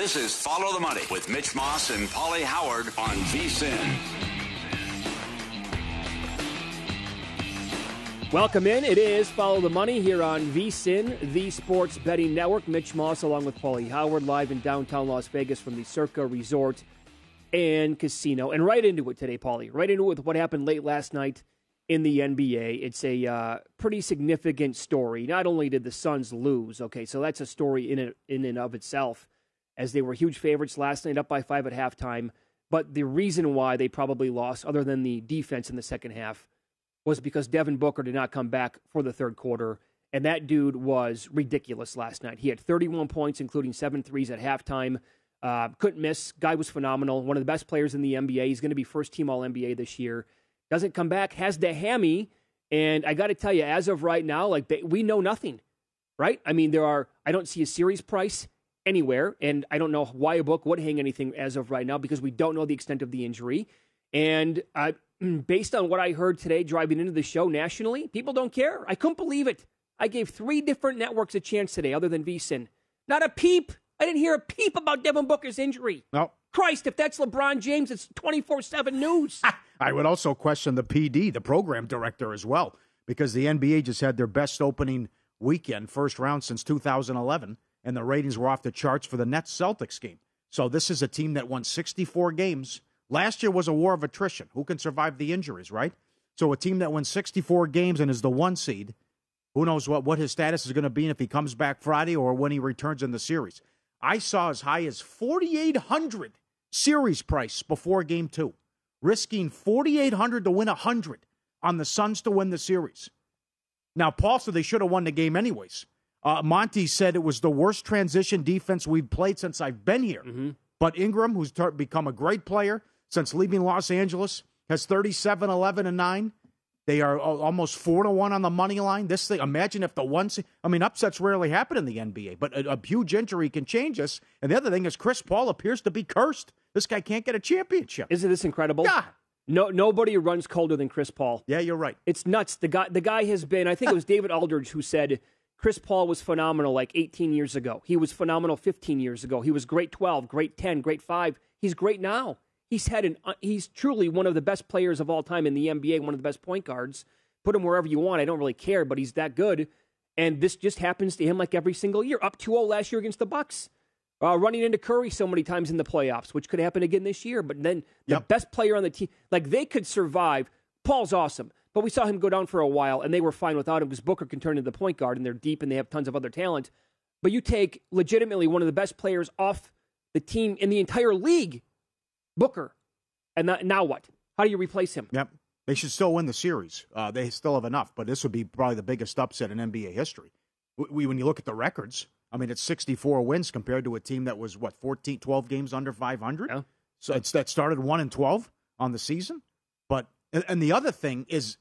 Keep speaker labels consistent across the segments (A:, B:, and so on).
A: This is Follow the Money with Mitch Moss and Pauly Howard on VSIN.
B: Welcome in. It is Follow the Money here on VSIN, the Sports Betting Network. Mitch Moss along with Paulie Howard live in downtown Las Vegas from the Circa Resort and Casino. And right into it today, Paulie. Right into it with what happened late last night in the NBA. It's a uh, pretty significant story. Not only did the Suns lose, okay, so that's a story in it, in and of itself, as they were huge favorites last night, up by five at halftime. But the reason why they probably lost, other than the defense in the second half, was because Devin Booker did not come back for the third quarter. And that dude was ridiculous last night. He had 31 points, including seven threes at halftime. Uh, couldn't miss. Guy was phenomenal. One of the best players in the NBA. He's going to be first team All NBA this year doesn't come back, has the hammy. And I got to tell you, as of right now, like they, we know nothing, right? I mean, there are, I don't see a series price anywhere. And I don't know why a book would hang anything as of right now because we don't know the extent of the injury. And uh, based on what I heard today driving into the show nationally, people don't care. I couldn't believe it. I gave three different networks a chance today, other than VSIN. Not a peep. I didn't hear a peep about Devin Booker's injury.
C: No.
B: Christ, if that's LeBron James, it's 24 7 news.
C: I would also question the PD, the program director, as well, because the NBA just had their best opening weekend, first round since 2011, and the ratings were off the charts for the Nets Celtics game. So this is a team that won 64 games. Last year was a war of attrition. Who can survive the injuries, right? So a team that wins 64 games and is the one seed, who knows what, what his status is going to be if he comes back Friday or when he returns in the series. I saw as high as 4,800 series price before game two, risking 4,800 to win 100 on the Suns to win the series. Now, Paul said they should have won the game anyways. Uh, Monty said it was the worst transition defense we've played since I've been here.
B: Mm-hmm.
C: But Ingram, who's t- become a great player since leaving Los Angeles, has 37, 11, and 9. They are almost four to one on the money line. This thing, imagine if the one, I mean, upsets rarely happen in the NBA, but a, a, huge injury can change us. And the other thing is, Chris Paul appears to be cursed. This guy can't get a championship.
B: Isn't this incredible?
C: Yeah.
B: No, nobody runs colder than Chris Paul.
C: Yeah, you're right.
B: It's nuts. The guy, the guy has been. I think it was David Aldridge who said Chris Paul was phenomenal like 18 years ago. He was phenomenal 15 years ago. He was great 12, great 10, great 5. He's great now. He's had an uh, he's truly one of the best players of all time in the NBA, one of the best point guards. Put him wherever you want. I don't really care, but he's that good. And this just happens to him like every single year. Up 2-0 last year against the Bucks. Uh, running into Curry so many times in the playoffs, which could happen again this year. But then the
C: Yep.
B: best player on the team, like they could survive. Paul's awesome, but we saw him go down for a while, and they were fine without him because Booker can turn into the point guard, and they're deep and they have tons of other talent. But you take legitimately one of the best players off the team in the entire league, Booker, and that, now what? How do you replace him?
C: Yep. They should still win the series. Uh, they still have enough, but this would be probably the biggest upset in NBA history. We, when you look at the records, I mean, it's 64 wins compared to a team that was, what, 14, 12 games under 500?
B: Yeah.
C: So it's that started 1 and 12 on the season. But, and, and the other thing is,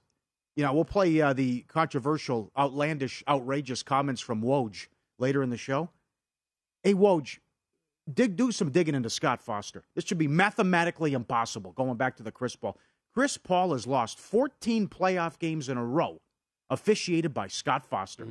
C: you know, we'll play uh, the controversial, outlandish, outrageous comments from Woj later in the show. Hey, Woj, dig do some digging into Scott Foster. This should be mathematically impossible. Going back to the Chris Paul, Chris Paul has lost 14 playoff games in a row, officiated by Scott Foster.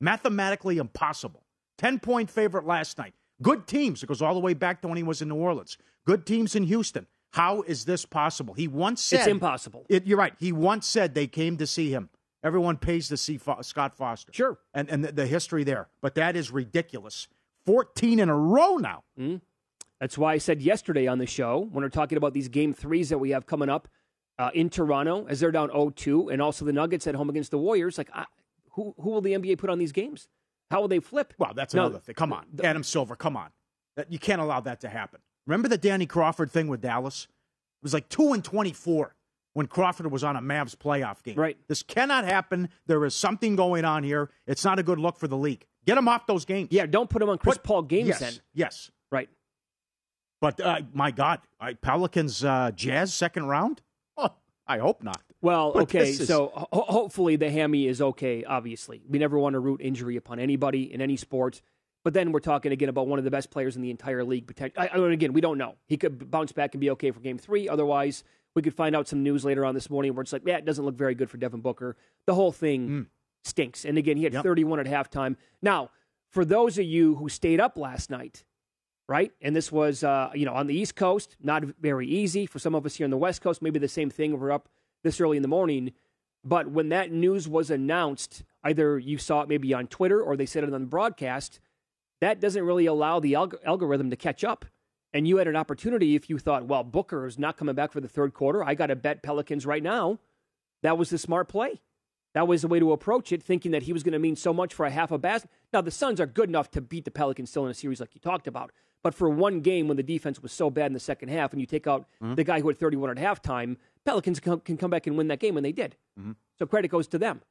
C: Mathematically impossible. 10 point favorite last night. Good teams. It goes all the way back to when he was in New Orleans. Good teams in Houston. How is this possible? He once said
B: It's impossible.
C: It, you're right. He once said they came to see him. Everyone pays to see Fo- Scott Foster.
B: Sure.
C: And and the, the history there, but that is ridiculous. 14 in a row now.
B: That's why I said yesterday on the show when we're talking about these game threes that we have coming up uh, in Toronto as they're down 0-2, and also the Nuggets at home against the Warriors. Like, I, who who will the NBA put on these games? How will they flip?
C: Well, that's
B: No,
C: another thing. Come on, Adam Silver. Come on, you can't allow that to happen. Remember the Danny Crawford thing with Dallas? It was like two and twenty-four when Crawford was on a Mavs playoff game.
B: Right.
C: This cannot happen. There is something going on here. It's not a good look for the league. Get him off those games.
B: Yeah, don't put him on Chris
C: Put-
B: Paul games
C: yes,
B: then.
C: Yes.
B: Right.
C: But uh, my God, I, Pelicans uh, Jazz second round. Oh, I hope not.
B: Well,
C: But
B: okay,
C: is-
B: so ho- hopefully the hammy is okay, obviously. We never want to root injury upon anybody in any sport. But then we're talking again about one of the best players in the entire league. I, I again, we don't know. He could bounce back and be okay for game three. Otherwise, we could find out some news later on this morning where it's like, yeah, it doesn't look very good for Devin Booker. The whole thing stinks. And again, he had.
C: Yep.
B: 31 at halftime. Now, for those of you who stayed up last night, right? And this was, uh, you know, on the East Coast, not very easy. For some of us here on the West Coast, maybe the same thing. We're up this early in the morning. But when that news was announced, either you saw it maybe on Twitter or they said it on the broadcast, that doesn't really allow the alg- algorithm to catch up. And you had an opportunity if you thought, well, Booker is not coming back for the third quarter. I got to bet Pelicans right now. That was the smart play. That was the way to approach it, thinking that he was going to mean so much for a half a basket. Now, the Suns are good enough to beat the Pelicans still in a series like you talked about. But for one game when the defense was so bad in the second half, and you take out mm-hmm. the guy who had 31 at halftime, Pelicans can, can come back and win that game, and they did. Mm-hmm. So credit goes to them.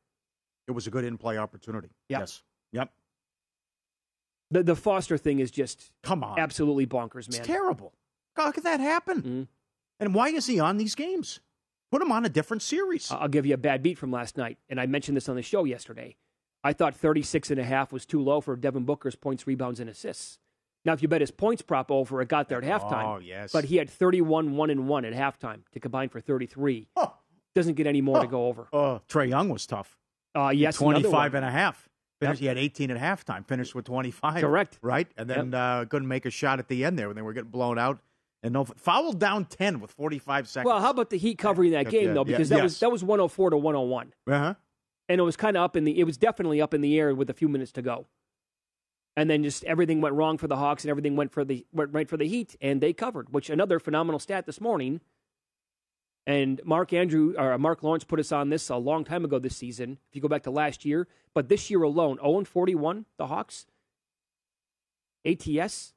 C: It was a good in-play opportunity.
B: Yep.
C: Yes. Yep.
B: The, the Foster thing is just
C: Come on.
B: absolutely bonkers,
C: It's
B: man.
C: terrible. How could that happen?
B: Mhm.
C: And why is he on these games? Put him on a different series.
B: I'll give you a bad beat from last night, and I mentioned this on the show yesterday. I thought 36 and a half was too low for Devin Booker's points, rebounds, and assists. Now, if you bet his points prop over, it got there at halftime.
C: Oh, yes.
B: But he had 31, 1 and 1 at halftime to combine for 33.
C: oh,
B: Doesn't get any more to
C: Oh.
B: go over.
C: uh, Trae Young was tough.
B: Uh, yes, another
C: 25 and a half. Finished, He had 18 at halftime, finished with 25.
B: Correct.
C: Right? And then uh, couldn't make a shot at the end there when they were getting blown out. And no fouled down 10 with 45 seconds.
B: Well, how about the Heat covering that game
C: yeah,
B: though?
C: yeah,
B: Because that
C: yes.
B: was that was 104 to 101,
C: uh-huh.
B: and it was kind of up in the. It was definitely up in the air with a few minutes to go, and then just everything went wrong for the Hawks, and everything went for the went right for the Heat, and they covered. Which another phenomenal stat this morning. And Mark Andrew or Mark Lawrence put us on this a long time ago this season. If you go back to last year, but this year alone, 0 and 41, the Hawks. ATS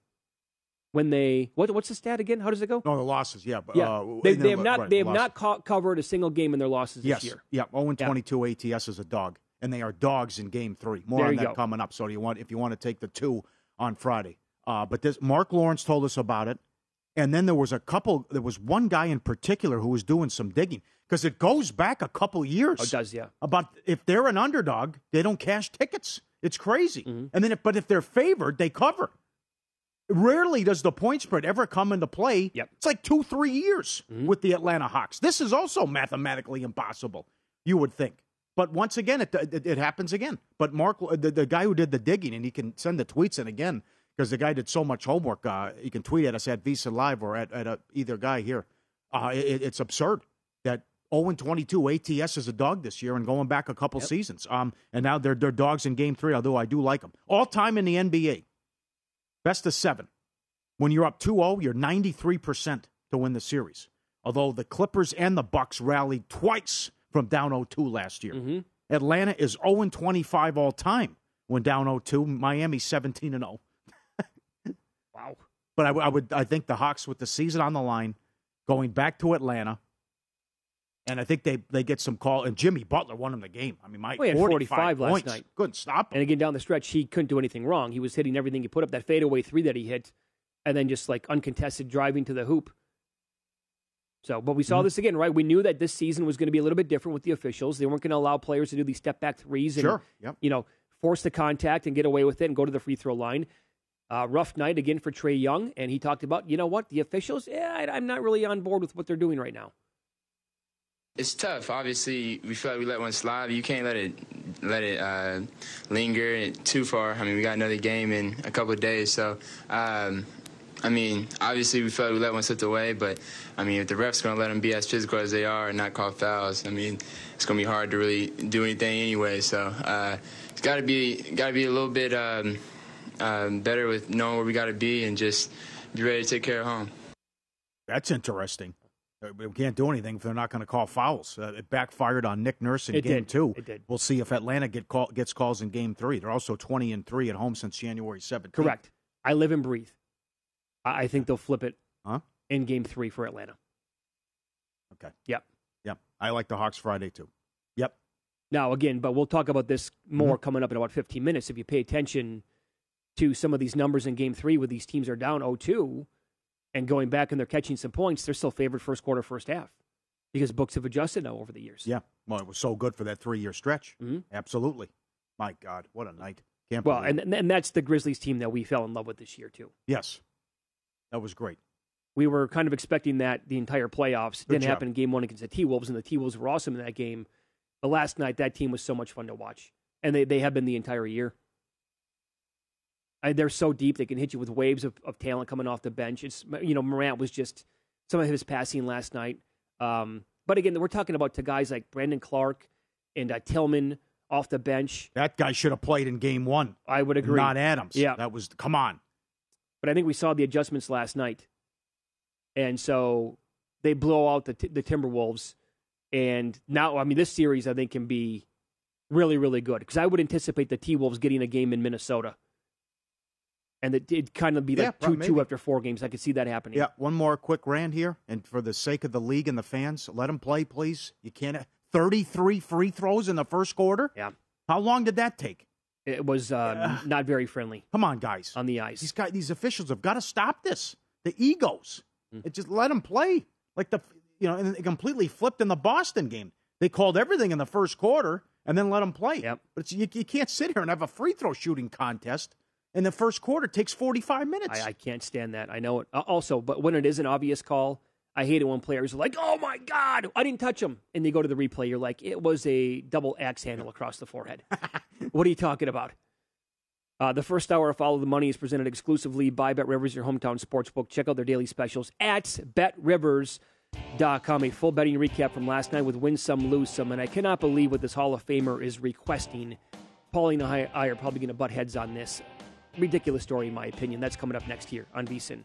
B: when they what what's the stat again? How does it go?
C: No, the losses, yeah.
B: Yeah,
C: uh,
B: they, they have not
C: right,
B: they have
C: losses.
B: not co- covered a single game in their losses
C: Yes.
B: this year.
C: Yeah. 0 and
B: Yeah.
C: 22 ATS is a dog. And they are dogs in game three. More
B: There
C: on that
B: go.
C: coming up. So do you want if you want to take the two on Friday. Uh, but this Mark Lawrence told us about it. And then there was a couple there was one guy in particular who was doing some digging. Because it goes back a couple years.
B: Oh, it does, yeah.
C: About if they're an underdog, they don't cash tickets. It's crazy.
B: Mm-hmm.
C: And then if, but if they're favored, they cover. Rarely does the point spread ever come into play.
B: Yep.
C: It's like two, three years with the Atlanta Hawks. This is also mathematically impossible, you would think. But once again, it, it, it happens again. But Mark, the, the guy who did the digging, and he can send the tweets in again because the guy did so much homework. Uh, you can tweet at us at VSiN Live or at, at uh, either guy here. Uh, it, it's absurd that 0 22 ATS is a dog this year and going back a couple yep. seasons. Um, and now they're, they're dogs in game three, although I do like them. All time in the NBA, best of seven. When you're up 2 0, you're 93% to win the series. Although the Clippers and the Bucks rallied twice from down 0 2 last year.
B: Mm-hmm.
C: Atlanta is 0 25 all time when down 0 2. Miami 17 0.
B: Wow.
C: But I, I, would I think the Hawks with the season on the line, going back to Atlanta, and I think they they get some call. And Jimmy Butler won him the game. I mean, Mike,
B: well, 45 last
C: points.
B: night.
C: Couldn't stop him.
B: And again, down the stretch, he couldn't do anything wrong. He was hitting everything he put up. That fadeaway three that he hit, and then just like uncontested driving to the hoop. So, but we saw mm-hmm. this again, right? We knew that this season was going to be a little bit different with the officials. They weren't going to allow players to do these step back threes and
C: sure. yep.
B: you know force the contact and get away with it and go to the free throw line. Uh, rough night again for Trae Young, and he talked about, you know what, the officials, yeah, I, I'm not really on board with what they're doing right now.
D: It's tough. Obviously, we feel like we let one slide. You can't let it let it uh, linger too far. I mean, we got another game in a couple days, so um, I mean, obviously we felt like we let one slip away, but I mean, if the refs going to let them be as physical as they are and not call fouls, I mean, it's going to be hard to really do anything anyway. So uh, it's got to be got to be a little bit um, um, better with knowing where we got to be and just be ready to take care of home.
C: That's interesting. Uh, we can't do anything if they're not going to call fouls. Uh, it backfired on Nick Nurse in
B: it
C: game
B: did.
C: two.
B: It did.
C: We'll see if Atlanta get call, gets calls in game three. They're also twenty and three at home since January seventh.
B: Correct. I live and breathe. I think they'll flip it
C: huh?
B: in game three for Atlanta.
C: Okay.
B: Yep.
C: Yep. I like the Hawks Friday too. Yep.
B: Now, again, but we'll talk about this more mm-hmm. coming up in about 15 minutes. If you pay attention to some of these numbers in game three where these teams are down 0 2 and going back and they're catching some points, they're still favored first quarter, first half because books have adjusted now over the years.
C: Yeah. Well, it was so good for that three year stretch.
B: Mm-hmm.
C: Absolutely. My God, what a night. Can't
B: well, and, and that's the Grizzlies team that we fell in love with this year, too.
C: Yes. That was great.
B: We were kind of expecting that the entire playoffs.
C: Good
B: Didn't
C: job.
B: happen in game one against the T Wolves, and the T Wolves were awesome in that game. But last night, that team was so much fun to watch. And they, they have been the entire year. They're so deep, they can hit you with waves of, of talent coming off the bench. It's You know, Morant was just some of his passing last night. Um, but again, we're talking about to guys like Brandon Clarke and uh, Tillman off the bench.
C: That guy should have played in game one.
B: I would agree.
C: Not Adams.
B: Yeah.
C: That was, come on.
B: But I think we saw the adjustments last night, and so they blow out the the Timberwolves. And now, I mean, this series I think can be really, really good because I would anticipate the T Wolves getting a game in Minnesota, and it did kind of be like
C: yeah,
B: two
C: maybe.
B: two after four games. I could see that happening.
C: Yeah, one more quick rant here, and for the sake of the league and the fans, let them play, please. You can't. Thirty three free throws in the first quarter.
B: Yeah.
C: How long did that take?
B: It was uh, not very friendly.
C: Come on, guys.
B: On the ice,
C: these guys, these officials have got to stop this. The egos.
B: Mm.
C: It just let them play like the you know, and it completely flipped in the Boston game. They called everything in the first quarter and then let them play.
B: Yep.
C: But you, you, can't sit here and have a free throw shooting contest in the first quarter. Takes forty five minutes.
B: I, I, can't stand that. I know it. Uh, also, but when it is an obvious call, I hate it when players are like, "Oh my god, I didn't touch him," and they go to the replay. You're like, "It was a double axe handle across the forehead." what are you talking about? Uh, the first hour of Follow the Money is presented exclusively by Bet Rivers, your hometown sportsbook. Check out their daily specials at betrivers.com. A full betting recap from last night with win some, lose some. And I cannot believe what this Hall of Famer is requesting. Paulie and I are probably going to butt heads on this. Ridiculous story, in my opinion. That's coming up next here on VSiN.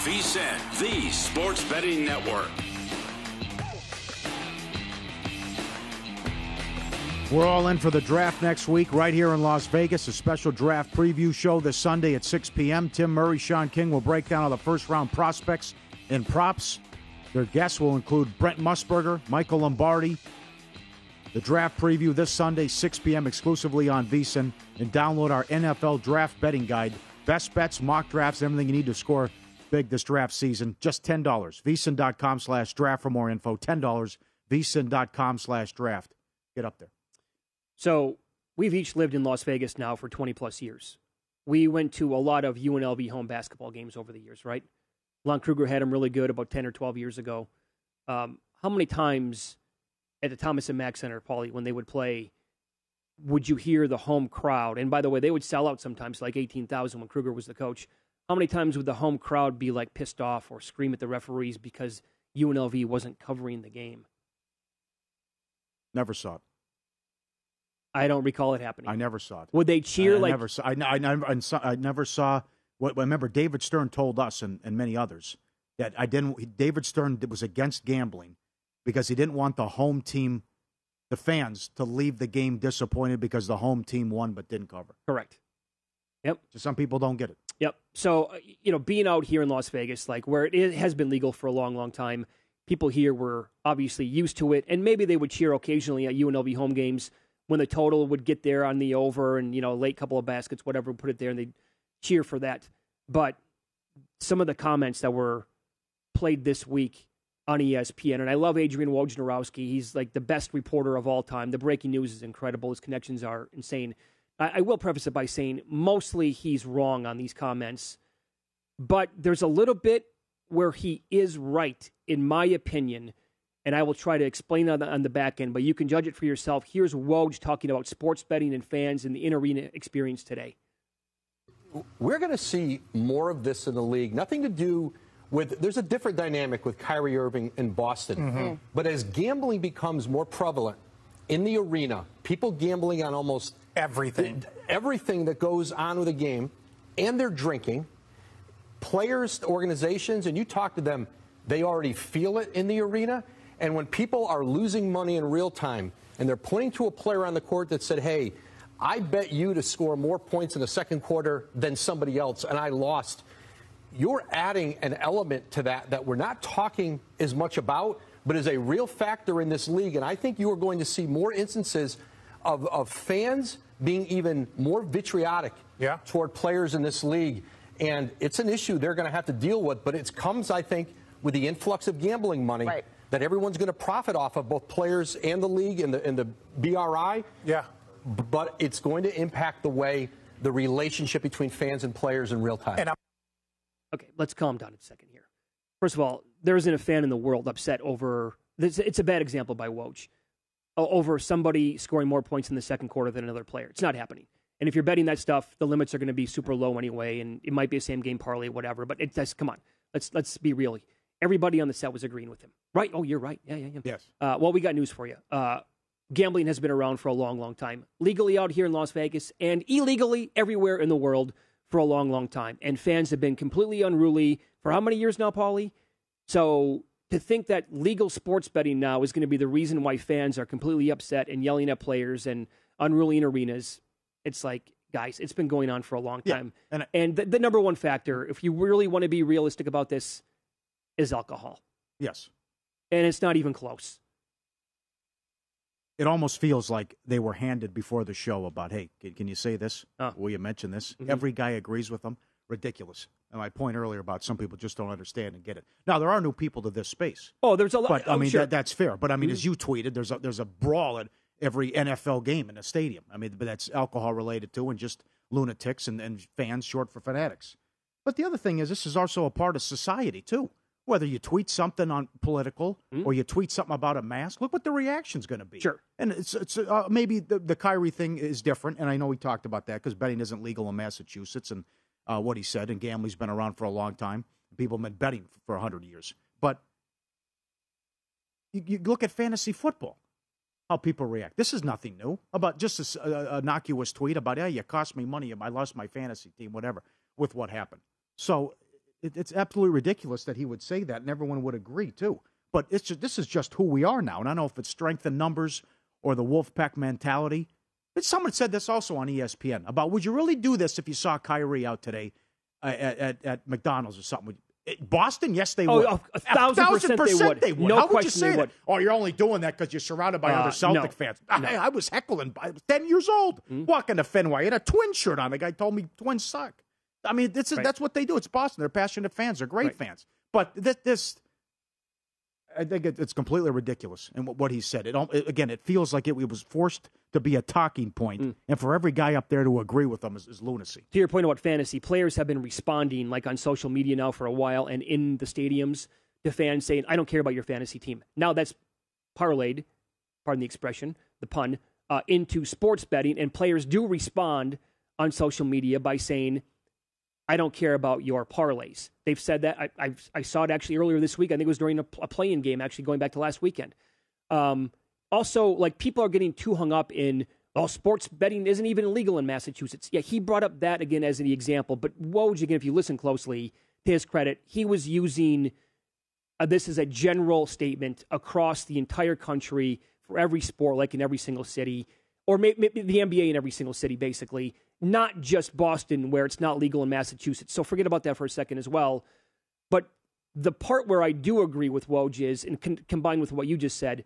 A: VSIN, the sports betting network.
C: We're all in for the draft next week, right here in Las Vegas. A special draft preview show this Sunday at 6 p.m. Tim Murray, Sean King will break down all the first round prospects and props. Their guests will include Brent Musburger, Michael Lombardi. The draft preview this Sunday, 6 p.m. exclusively on VSIN. And download our NFL draft betting guide. Best bets, mock drafts, everything you need to score big this draft season. Just $10. VSIN.com slash draft for more info. $10. VSIN.com slash draft. Get up there.
B: So we've each lived in Las Vegas now for 20 plus years. We went to a lot of UNLV home basketball games over the years, right? Lon Kruger had them really good about 10 or 12 years ago. Um, how many times at the Thomas and Mack Center, Paulie, when they would play, would you hear the home crowd? And by the way, they would sell out sometimes, like 18,000 when Kruger was the coach. How many times would the home crowd be like pissed off or scream at the referees because UNLV wasn't covering the game?
C: Never saw it.
B: I don't recall it happening.
C: I never saw it.
B: Would they cheer
C: I,
B: like?
C: never saw. I, I, never, I saw- I never saw. What I remember, David Stern told us and, and many others that I didn't. David Stern was against gambling because he didn't want the home team, the fans, to leave the game disappointed because the home team won but didn't cover.
B: Correct. Yep.
C: So some people don't get it.
B: Yep. So uh, you know, being out here in Las Vegas, like where it has been legal for a long, long time, people here were obviously used to it, and maybe they would cheer occasionally at UNLV home games when the total would get there on the over, and you know, a late couple of baskets, whatever, put it there, and they'd cheer for that. But some of the comments that were played this week on ESPN, and I love Adrian Wojnarowski. He's like the best reporter of all time. The breaking news is incredible. His connections are insane. I, I will preface it by saying mostly he's wrong on these comments, but there's a little bit where he is right, in my opinion, and I will try to explain on the, on the back end, but you can judge it for yourself. Here's Woj talking about sports betting and fans and the in arena experience today.
E: We're going to see more of this in the league. Nothing to do with, there's a different dynamic with Kyrie Irving in Boston.
F: Mhm.
E: But as gambling becomes more prevalent in the arena, people gambling on almost
F: everything,
E: everything that goes on with a game, and they're drinking, players, organizations, and you talk to them, they already feel it in the arena. And when people are losing money in real time and they're pointing to a player on the court that said, hey, I bet you to score more points in the second quarter than somebody else, and I lost. You're adding an element to that that we're not talking as much about, but is a real factor in this league. And I think you are going to see more instances of, of fans being even more vitriotic
F: yeah.
E: toward players in this league. And it's an issue they're going to have to deal with, but it comes, I think, with the influx of gambling money
G: right.
E: that everyone's going to profit off of, both players and the league and the, and the BRI.
F: Yeah.
E: But it's going to impact the way the relationship between fans and players in real time.
B: Okay, let's calm down a second here. First of all, there isn't a fan in the world upset over. This, it's a bad example by Woj over somebody scoring more points in the second quarter than another player. It's not happening. And if you're betting that stuff, the limits are going to be super low anyway, and it might be a same game parlay, whatever. But it's just, come on, let's let's be real. Everybody on the set was agreeing with him, right? Oh, you're right. Yeah, yeah, yeah.
C: Yes.
B: Uh, well, we got news for you. Uh, gambling has been around for a long, long time, legally out here in Las Vegas and illegally everywhere in the world for a long, long time. And fans have been completely unruly for how many years now, Paulie? So to think that legal sports betting now is going to be the reason why fans are completely upset and yelling at players and unruly in arenas, it's like, guys, it's been going on for a long time.
C: Yeah, and,
B: and the, the, number one factor, if you really want to be realistic about this, is alcohol.
C: Yes.
B: And it's not even close.
C: It almost feels like they were handed before the show about, hey, can, can you say this?
B: Uh,
C: Will you mention this?
B: Mm-hmm.
C: Every guy agrees with them. Ridiculous. And my point earlier about some people just don't understand and get it. Now there are new people to this space.
B: Oh, there's a lot.
C: But I
B: oh,
C: mean
B: sure.
C: that, that's fair. But I mean,
B: Mhm.
C: as you tweeted, there's a there's a brawl at every NFL game in a stadium. I mean, but that's alcohol related too, and just lunatics and, and fans short for fanatics. But the other thing is, this is also a part of society too. Whether you tweet something on political or you tweet something about a mask, look what the reaction's going to be.
B: Mm-hmm. Sure.
C: And it's it's uh, maybe the the Kyrie thing is different, and I know we talked about that because betting isn't legal in Massachusetts, and uh, what he said, and gambling's been around for a long time. People have been betting for hundred years, but you, you look at fantasy football, how people react. This is nothing new. About just a, innocuous tweet about, yeah, you cost me money, I lost my fantasy team, whatever, with what happened. So it, it's absolutely ridiculous that he would say that, and everyone would agree too. But it's just, this is just who we are now, and I don't know if it's strength in numbers or the Wolfpack mentality. But someone said this also on ESPN about would you really do this if you saw Kyrie out today uh, at, at, at McDonald's or something? Boston, yes, they
B: Oh,
C: would.
B: a- a thousand percent they would. No
C: How would you
B: question
C: say that?
B: would.
C: Oh, you're only doing that because you're surrounded by
B: Uh,
C: other Celtic
B: no.
C: fans.
B: No.
C: I, I was heckling. I was 10 years old walking to Fenway. I had a twin shirt on. The guy told me twins suck. I mean, this is,
B: Right.
C: that's what they do. It's Boston. They're passionate fans. They're great
B: Right.
C: fans. But this, this I think it, it's completely ridiculous. And what, what he said, it, it again, it feels like it, was forced to be a talking point,
B: Hmm.
C: and for every guy up there to agree with them is, is lunacy.
B: to your point about fantasy, players have been responding like on social media now for a while and in the stadiums to fans saying, I don't care about your fantasy team. Now that's parlayed, pardon the expression, the pun, uh, into sports betting, and players do respond on social media by saying, I don't care about your parlays. They've said that. I, I, I saw it actually earlier this week. I think it was during a, a playing game, actually going back to last weekend. Um, also, like people are getting too hung up in, oh, sports betting isn't even illegal in Massachusetts. Yeah, he brought up that again as an example. But Woj, again, if you listen closely, to his credit, he was using uh, this as a general statement across the entire country for every sport, like in every single city, or maybe the NBA in every single city, basically, not just Boston, where it's not legal in Massachusetts. So forget about that for a second as well. But the part where I do agree with Woj is, and con- combined with what you just said,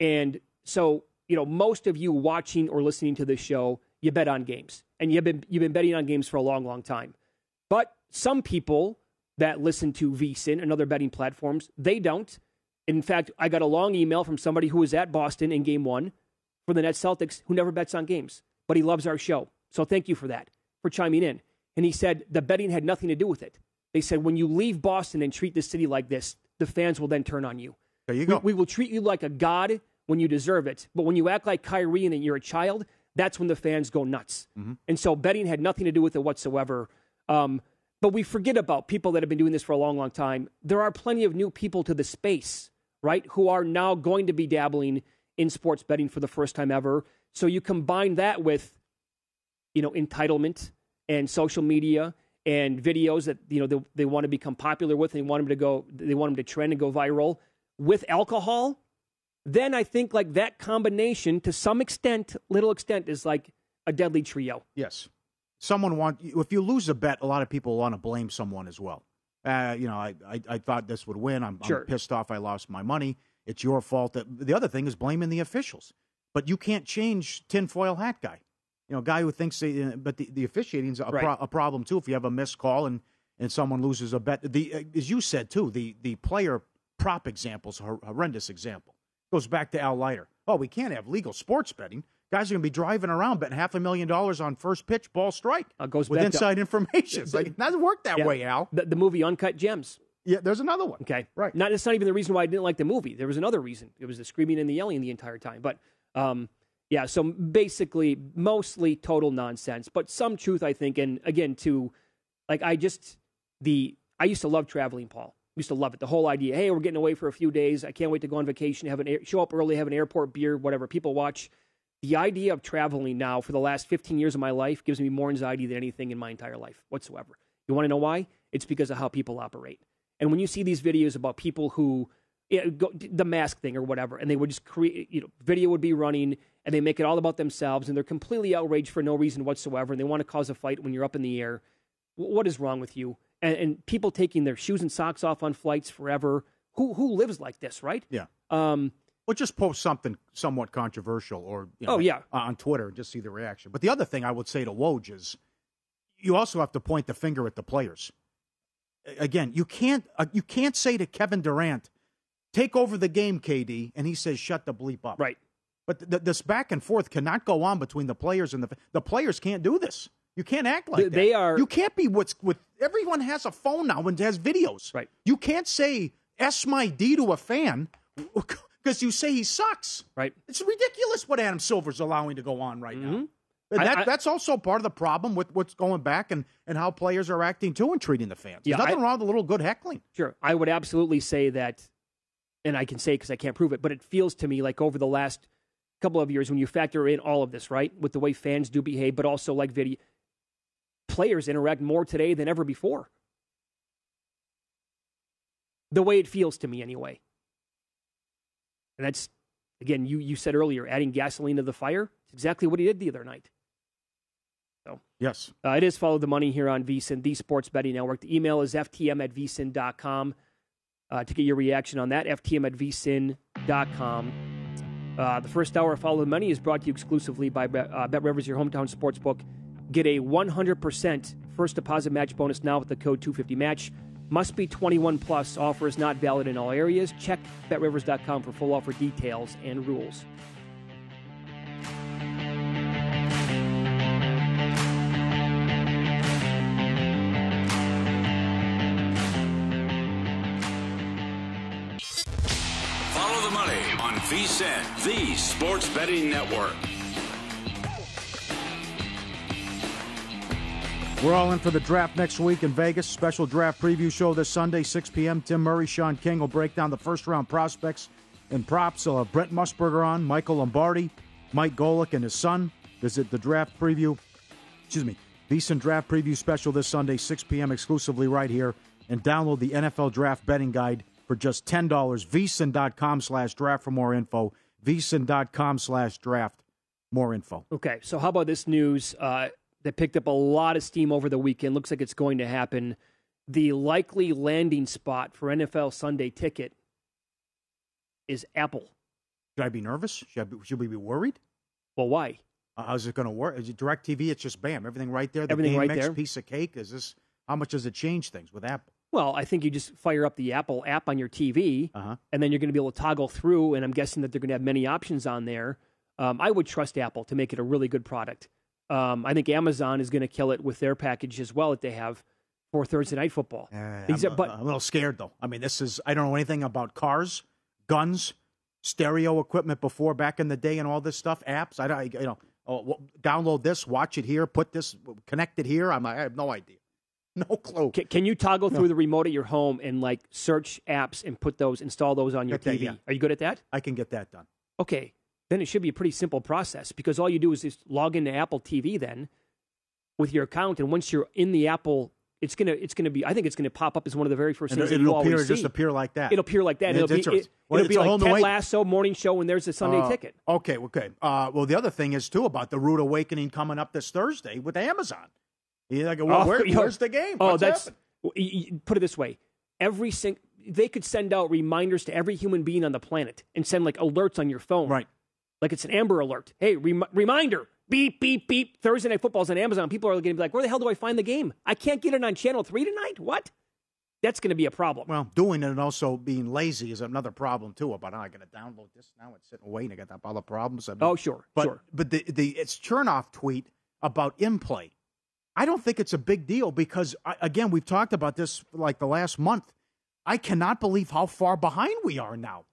B: and so you know, most of you watching or listening to this show, you bet on games, and you've been you've been betting on games for a long, long time. But some people that listen to VSIN and other betting platforms, they don't. In fact, I got a long email from somebody who was at Boston in Game One for the Nets Celtics, who never bets on games, but he loves our show. So thank you for that, for chiming in. And he said the betting had nothing to do with it. They said when you leave Boston and treat the city like this, the fans will then turn on you.
C: There you
B: We,
C: go.
B: we will treat you like a god when you deserve it, but when you act like Kyrie and you're a child, that's when the fans go nuts. And so betting had nothing to do with it whatsoever. Um, but we forget about people that have been doing this for a long, long time. There are plenty of new people to the space, right, who are now going to be dabbling in sports betting for the first time ever. So you combine that with, you know, entitlement and social media and videos that you know they, they want to become popular with. And they want them to go. They want them to trend and go viral with alcohol. Then I think like that combination, to some extent, little extent, is like a deadly trio.
C: Yes. Someone want if you lose a bet, a lot of people want to blame someone as well. Uh, you know, I, I I thought this would win. I'm,
B: Sure.
C: I'm pissed off. I lost my money. it's your fault. The other thing is blaming the officials. But you can't change tinfoil hat guy. You know, guy who thinks, they, uh, but the, the officiating's a,
B: Right.
C: pro- a problem too. If you have a missed call and, and someone loses a bet, the uh, as you said too, the the player prop examples hor- horrendous example goes back to Al Leiter. Oh, we can't have legal sports betting. Guys are going to be driving around betting half a million dollars on first pitch ball strike
B: Uh, goes
C: with
B: back to-
C: inside information. It's like it doesn't work that
B: Yeah.
C: way, Al.
B: The, the movie Uncut Gems.
C: Yeah, there's another one.
B: Okay,
C: Right.
B: Not it's not even the reason why I didn't like the movie. There was another reason. It was the screaming and the yelling the entire time. But um, yeah, so basically, mostly total nonsense, but some truth, I think. And again, to like, I just the I used to love traveling, Paul. Used to love it. The whole idea. Hey, we're getting away for a few days. I can't wait to go on vacation. Have an air, show up early. Have an airport beer. Whatever. People watch. The idea of traveling now for the last 15 years of my life gives me more anxiety than anything in my entire life whatsoever. You want to know why? It's because of how people operate. And when you see these videos about people who yeah, go, the mask thing or whatever, and they would just create, you know, video would be running, and they make it all about themselves, and they're completely outraged for no reason whatsoever, and they want to cause a fight when you're up in the air. What is wrong with you? And, and people taking their shoes and socks off on flights forever. Who who lives like this, right?
C: Yeah.
B: Um,
C: Or just post something somewhat controversial or you know,
B: Oh, yeah.
C: on Twitter and just see the reaction. But the other thing I would say to Woj is you also have to point the finger at the players. Again, you can't uh, you can't say to Kevin Durant, "Take over the game, KD," and he says, "Shut the bleep up."
B: Right.
C: But th- this back and forth cannot go on between the players and the the players can't do this. You can't act like
B: They-
C: that.
B: they are-
C: You can't be what's with everyone has a phone now and has videos.
B: Right.
C: You can't say S my D to a fan because you say he sucks.
B: Right.
C: It's ridiculous what Adam Silver's allowing to go on right now. And
B: Mm-hmm. I-
C: that,
B: I-
C: that's also part of the problem with what's going back and, and how players are acting too and treating the fans.
B: Yeah,
C: There's nothing
B: I-
C: wrong with a little good heckling.
B: Sure. I would absolutely say that, and I can say because I can't prove it, but it feels to me like over the last couple of years, when you factor in all of this, right, with the way fans do behave, but also like video, players interact more today than ever before. The way it feels to me, anyway. And that's, again, you, you said earlier, adding gasoline to the fire. It's exactly what he did the other night. So.
C: Yes.
B: Uh, it is Follow the Money here on VSIN, the Sports Betting Network. The email is ftm at vsin.com uh, to get your reaction on that. ftm at vsin.com. Uh, the first hour of Follow the Money is brought to you exclusively by uh, Bet Rivers, your hometown sportsbook. Get a 100% first deposit match bonus now with the code 250match. Must be 21 plus. Offer is not valid in all areas. Check betrivers.com for full offer details and rules.
A: VSIN, the Sports Betting Network.
C: We're all in for the draft next week in Vegas. Special draft preview show this Sunday, 6 p.m. Tim Murray, Sean King will break down the first round prospects and props. They'll have Brent Musburger on, Michael Lombardi, Mike Golic, and his son. Visit the draft preview, excuse me, VSiN draft preview special this Sunday, 6 p.m. exclusively right here. And download the NFL draft betting guide for just $10. VSiN.com slash draft for more info. VSiN.com slash draft. More info.
B: Okay, so how about this news uh, that picked up a lot of steam over the weekend? Looks like it's going to happen. The likely landing spot for NFL Sunday Ticket is Apple.
C: Should I be nervous? Should, I be, should we be worried?
B: Well, why?
C: Uh, how's it going to work? Is it Direct TV? It's just bam, everything right there. The
B: Everything
C: game
B: right
C: mix,
B: there.
C: piece of cake. Is this how much does it change things with Apple?
B: Well, I think you just fire up the Apple app on your TV,
C: Uh-huh.
B: and then you're going to be able to toggle through. And I'm guessing that they're going to have many options on there. Um, I would trust Apple to make it a really good product. Um, I think Amazon is going to kill it with their package as well that they have for Thursday Night Football. These
C: I'm,
B: are- but
C: I'm a little scared though. I mean, this is I don't know anything about cars, guns, stereo equipment before back in the day, and all this stuff. Apps. I don't. You know, oh, w- download this, watch it here, put this, connect it here. I'm. I have no idea. No clue.
B: Can, can you toggle
C: No.
B: through the remote at your home and like search apps and put those, install those on your
C: Get that,
B: TV?
C: yeah.
B: Are you good at that?
C: I can get that done.
B: Okay, then it should be a pretty simple process because all you do is just log into Apple TV then with your account, and once you're in the Apple, it's gonna it's gonna be. I think it's gonna pop up as one of the very first
C: And
B: things that
C: it'll appear just appear like that.
B: It'll appear like that.
C: Yeah,
B: It'll be
C: it's interesting.
B: it, will
C: it's
B: be like Ted Lasso morning show, and there's a Sunday
C: Uh,
B: ticket.
C: Okay, okay. Uh, well, the other thing is too about the Rude Awakening coming up this Thursday with Amazon. You're like, well,
B: Oh,
C: where-
B: yo-
C: where's the game?
B: Oh, that's
C: happening?
B: y- y- put it this way: every sing, they could send out reminders to every human being on the planet and send like alerts on your phone.
C: Right.
B: Like it's an Amber Alert. Hey, rem- reminder. Beep, beep, beep. Thursday Night Football's on Amazon. People are going to be like, where the hell do I find the game? I can't get it on Channel 3 tonight? What? That's going to be a problem.
C: Well, doing it and also being lazy is another problem too. About oh, I got to download this now. It's sitting waiting. I got that other problems. I mean,
B: oh, sure,
C: but,
B: sure.
C: But the the it's Chernoff tweet about in play. I don't think it's a big deal because I, again we've talked about this like the last month. I cannot believe how far behind we are now.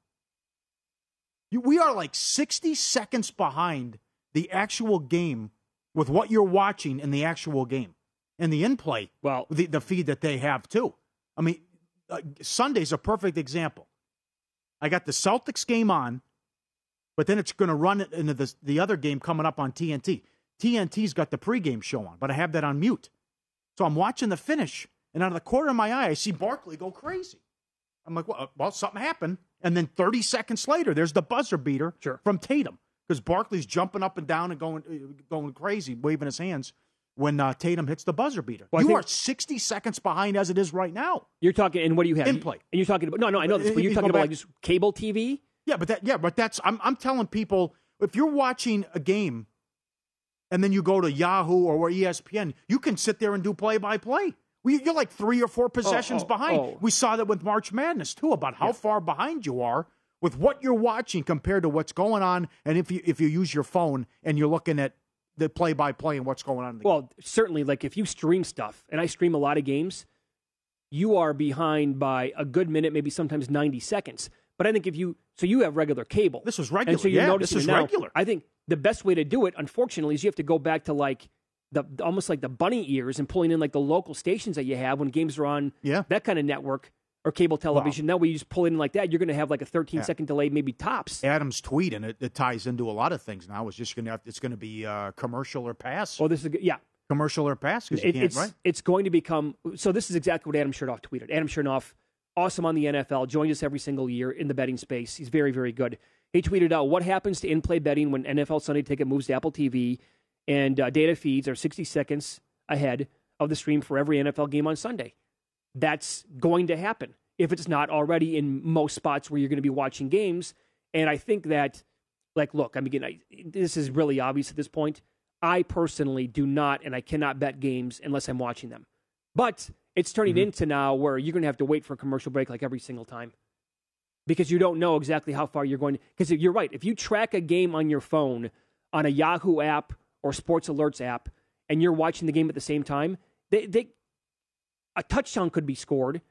C: We are like 60 seconds behind the actual game with what you're watching in the actual game and the in play.
B: Well,
C: the, the feed that they have too. I mean, uh, Sunday's a perfect example. I got the Celtics game on, but then it's going to run into the, the other game coming up on TNT. TNT's got the pregame show on, but I have that on mute. So I'm watching the finish, and out of the corner of my eye, I see Barkley go crazy. I'm like, well, well something happened. And then 30 seconds later, there's the buzzer beater
B: sure.
C: from Tatum because Barkley's jumping up and down and going uh, going crazy, waving his hands when uh, Tatum hits the buzzer beater. Well, you are 60 seconds behind as it is right now.
B: You're talking, and what do you have?
C: In play.
B: And you're talking about, no, no, I know this, but you're talking about like just cable TV?
C: Yeah, but that, yeah, but that's, I'm, I'm telling people, if you're watching a game and then you go to Yahoo or ESPN, you can sit there and do play by play. You're like three or four possessions
B: oh, oh,
C: behind.
B: Oh.
C: We saw that with March Madness too, about how yeah. far behind you are with what you're watching compared to what's going on, and if you if you use your phone and you're looking at the play by play and what's going on.
B: well,
C: game.
B: certainly, like if you stream stuff, and I stream a lot of games, you are behind by a good minute, maybe sometimes ninety seconds. But I think if you so you have regular cable.
C: This was regular.
B: And so you're
C: yeah,
B: noticing
C: this is
B: now,
C: regular.
B: I think the best way to do it, unfortunately, is you have to go back to like the almost like the bunny ears and pulling in like the local stations that you have when games are on
C: yeah.
B: that kind of network or cable television. Wow. Now, you just pull it in like that, you're going to have like a 13 yeah. second delay, maybe tops.
C: Adam's tweet, and it, it ties into a lot of things now. It's just going to it's going to be uh, commercial or pass.
B: Oh, this is yeah.
C: Commercial or pass because
B: it,
C: it's, right?
B: It's going to become so. This is exactly what Adam Chernoff tweeted. Adam Chernoff, awesome on the NFL, joins us every single year in the betting space. He's very, very good. He tweeted out what happens to in-play betting when NFL Sunday Ticket moves to Apple TV and uh, data feeds are 60 seconds ahead of the stream for every NFL game on Sunday. That's going to happen if it's not already in most spots where you're going to be watching games. And I think that, like, look, I mean, again, this is really obvious at this point. I personally do not, and I cannot bet games unless I'm watching them. But it's turning mm-hmm. into now where you're going to have to wait for a commercial break like every single time because you don't know exactly how far you're going. Because you're right. If you track a game on your phone on a Yahoo app or Sports Alerts app, and you're watching the game at the same time, they, they a touchdown could be scored,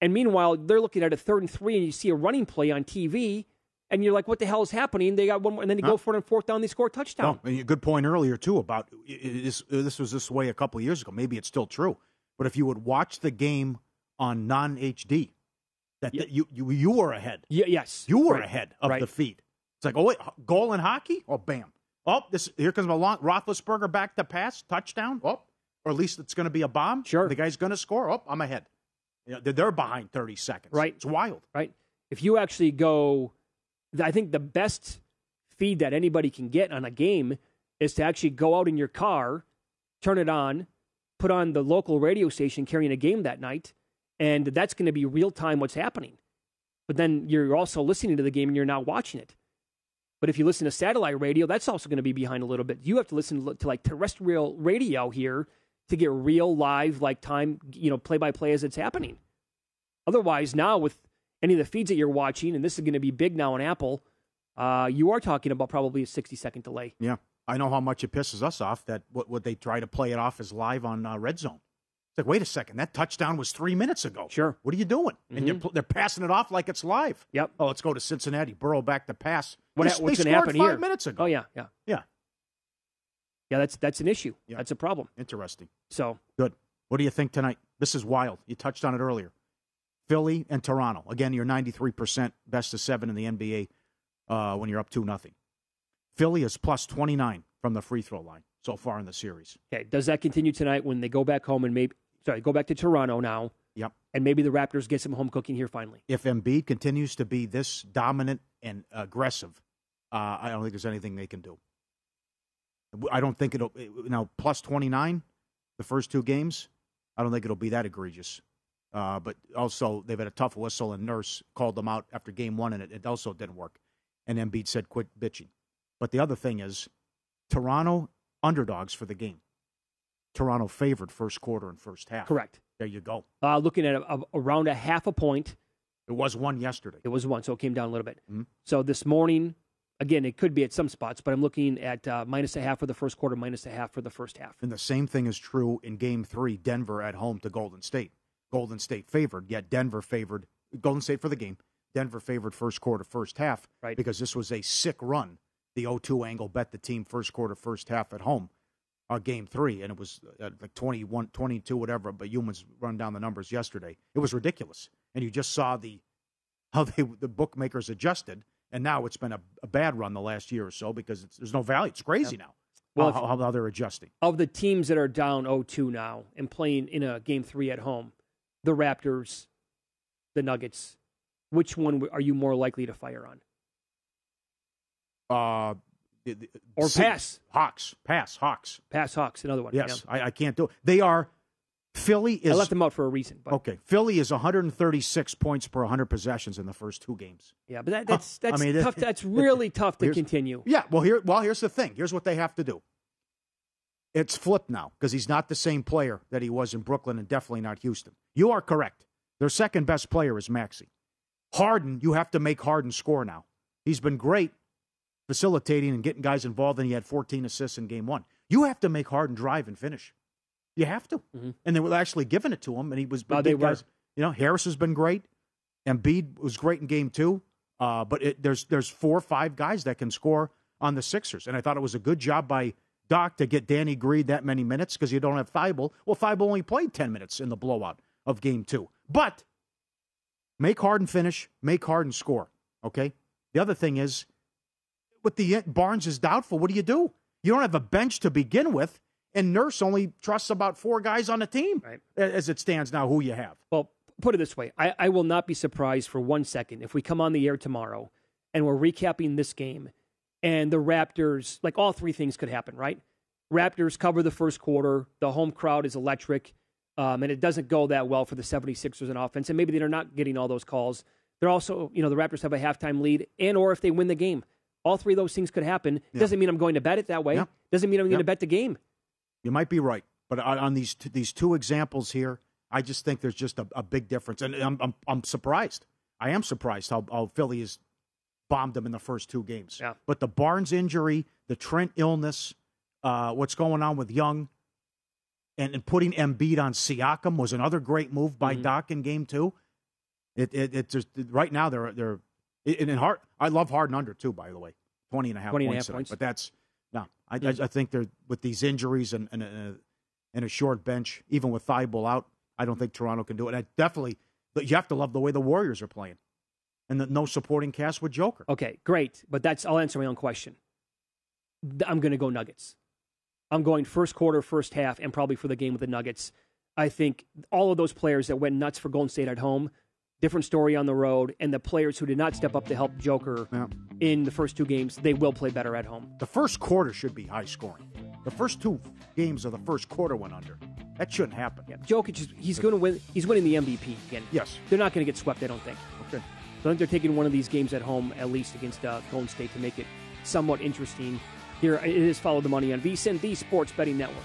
B: and meanwhile they're looking at a third and three, and you see a running play on TV, and you're like, "What the hell is happening?" They got one more, and then they huh? go for it on fourth down, they score a touchdown.
C: No, good point earlier too about this. This was this way a couple years ago. Maybe it's still true, but if you would watch the game on non HD, that, yeah. that you, you you were ahead.
B: Yeah, yes,
C: you were
B: right.
C: ahead of
B: right.
C: the feed. It's like, oh wait, goal in hockey? Oh, bam. Oh, this here comes a long Roethlisberger back to pass touchdown. Oh, or at least it's going to be a bomb.
B: Sure,
C: the guy's going to score. Oh, I'm ahead. You know, they're behind 30 seconds.
B: Right,
C: it's wild.
B: Right. If you actually go, I think the best feed that anybody can get on a game is to actually go out in your car, turn it on, put on the local radio station carrying a game that night, and that's going to be real time what's happening. But then you're also listening to the game and you're not watching it. But if you listen to satellite radio, that's also going to be behind a little bit. You have to listen to like terrestrial radio here to get real live, like time, you know, play by play as it's happening. Otherwise, now with any of the feeds that you're watching, and this is going to be big now on Apple, uh, you are talking about probably a 60 second delay.
C: Yeah. I know how much it pisses us off that what, what they try to play it off as live on uh, Red Zone. It's like, wait a second, that touchdown was three minutes ago.
B: Sure.
C: What are you doing? Mm-hmm. And they're passing it off like it's live.
B: Yep.
C: Oh, let's go to Cincinnati. Burrow back to pass.
B: What,
C: they,
B: what's
C: going
B: to happen
C: five
B: here?
C: minutes ago.
B: Oh yeah, yeah,
C: yeah,
B: yeah. That's that's an issue.
C: Yeah.
B: That's a problem.
C: Interesting.
B: So
C: good. What do you think tonight? This is wild. You touched on it earlier. Philly and Toronto. Again, you're 93% best of seven in the NBA uh, when you're up 2 nothing. Philly is plus 29 from the free throw line so far in the series.
B: Okay. Does that continue tonight when they go back home and maybe, sorry, go back to Toronto now?
C: Yep.
B: And maybe the Raptors get some home cooking here finally.
C: If Embiid continues to be this dominant and aggressive, uh, I don't think there's anything they can do. I don't think it'll, know, plus 29 the first two games. I don't think it'll be that egregious Uh, but also, they've had a tough whistle, and Nurse called them out after game one, and it, it also didn't work. And Embiid said, quit bitching. But the other thing is, Toronto underdogs for the game. Toronto favored first quarter and first half.
B: Correct.
C: There you go.
B: Uh, looking at a, a, around a half a point.
C: It was one yesterday.
B: It was one, so it came down a little bit.
C: Mm-hmm.
B: So this morning, again, it could be at some spots, but I'm looking at uh, minus a half for the first quarter, minus a half for the first half.
C: And the same thing is true in game three, Denver at home to Golden State. Golden State favored, yet Denver favored Golden State for the game. Denver favored first quarter, first half,
B: right.
C: because this was a sick run. The 0-2 angle bet the team first quarter, first half at home, uh, game three, and it was uh, like 21, 22, whatever. But humans run down the numbers yesterday. It was ridiculous, and you just saw the how they the bookmakers adjusted, and now it's been a, a bad run the last year or so because there's no value. It's crazy now. Well, how, how, how they're adjusting.
B: Of the teams that are down 0-2 now and playing in a game three at home, the Raptors, the Nuggets, which one are you more likely to fire on?
C: Uh,
B: or pass
C: Hawks, pass Hawks,
B: pass Hawks. Another one.
C: Yes, yeah. I, I, can't do. It. They are. Philly is.
B: I left them out for a reason. But.
C: Okay, Philly is 136 points per 100 possessions in the first two games.
B: Yeah, but that, that's that's I mean, tough. It, that's really tough to continue.
C: Yeah, well here, well here's the thing. Here's what they have to do. It's flipped now because he's not the same player that he was in Brooklyn and definitely not Houston. You are correct. Their second best player is Maxey. Harden, you have to make Harden score now. He's been great facilitating and getting guys involved, and he had 14 assists in game one. You have to make Harden drive and finish. You have to.
B: Mm-hmm.
C: And they were actually giving it to him, and he was.
B: They
C: guys, You know, Harris has been great. Embiid was great in game two. Uh, but it, there's there's four or five guys that can score on the Sixers, and I thought it was a good job by Doc to get Danny Green that many minutes because you don't have Thybulle. Well, Thybulle only played 10 minutes in the blowout of game two. But make Harden finish, make Harden score. Okay. The other thing is, with the Barnes is doubtful. What do you do? You don't have a bench to begin with, and Nurse only trusts about four guys on the team
B: right.
C: as it stands now. Who you have?
B: Well, put it this way: I, I will not be surprised for one second if we come on the air tomorrow and we're recapping this game, and the Raptors, like all three things could happen, right? Raptors cover the first quarter. The home crowd is electric. Um, and it doesn't go that well for the 76ers in offense. And maybe they're not getting all those calls. They're also, you know, the Raptors have a halftime lead, and or if they win the game. All three of those things could happen. Yeah. Doesn't mean I'm going to bet it that way. Yeah. Doesn't mean I'm going to bet the game.
C: You might be right, but on these t- these two examples here, I just think there's just a, a big difference, and I'm, I'm, I'm surprised. I am surprised how, how Philly has bombed them in the first two games.
B: Yeah.
C: But the Barnes injury, the Trent illness, uh, what's going on with Young, and, and putting Embiid on Siakam was another great move by mm-hmm. Doc in game two. It, it, it just right now they're they're and in Hard, I love Harden under too. By the way, 20 and a half
B: 20
C: points,
B: and a half points.
C: But that's no. I, I, I, think they're with these injuries and and a, and a short bench, even with Thybulle out. I don't think Toronto can do it. And I definitely, you have to love the way the Warriors are playing, and the no supporting cast with Joker.
B: Okay, great. But that's I'll answer my own question. I'm going to go Nuggets. I'm going first quarter, first half, and probably for the game with the Nuggets. I think all of those players that went nuts for Golden State at home, different story on the road, and the players who did not step up to help Joker yeah. in the first two games, they will play better at home.
C: The first quarter should be high scoring. The first two games of the first quarter went under. That shouldn't happen.
B: Yeah, Jokic, he's going to win. He's winning the MVP again.
C: Yes,
B: they're not going to get swept. I don't think.
C: Okay.
B: So I think they're taking one of these games at home at least against uh, Golden State to make it somewhat interesting. Here it is Follow the Money on VSiN, the Sports Betting Network.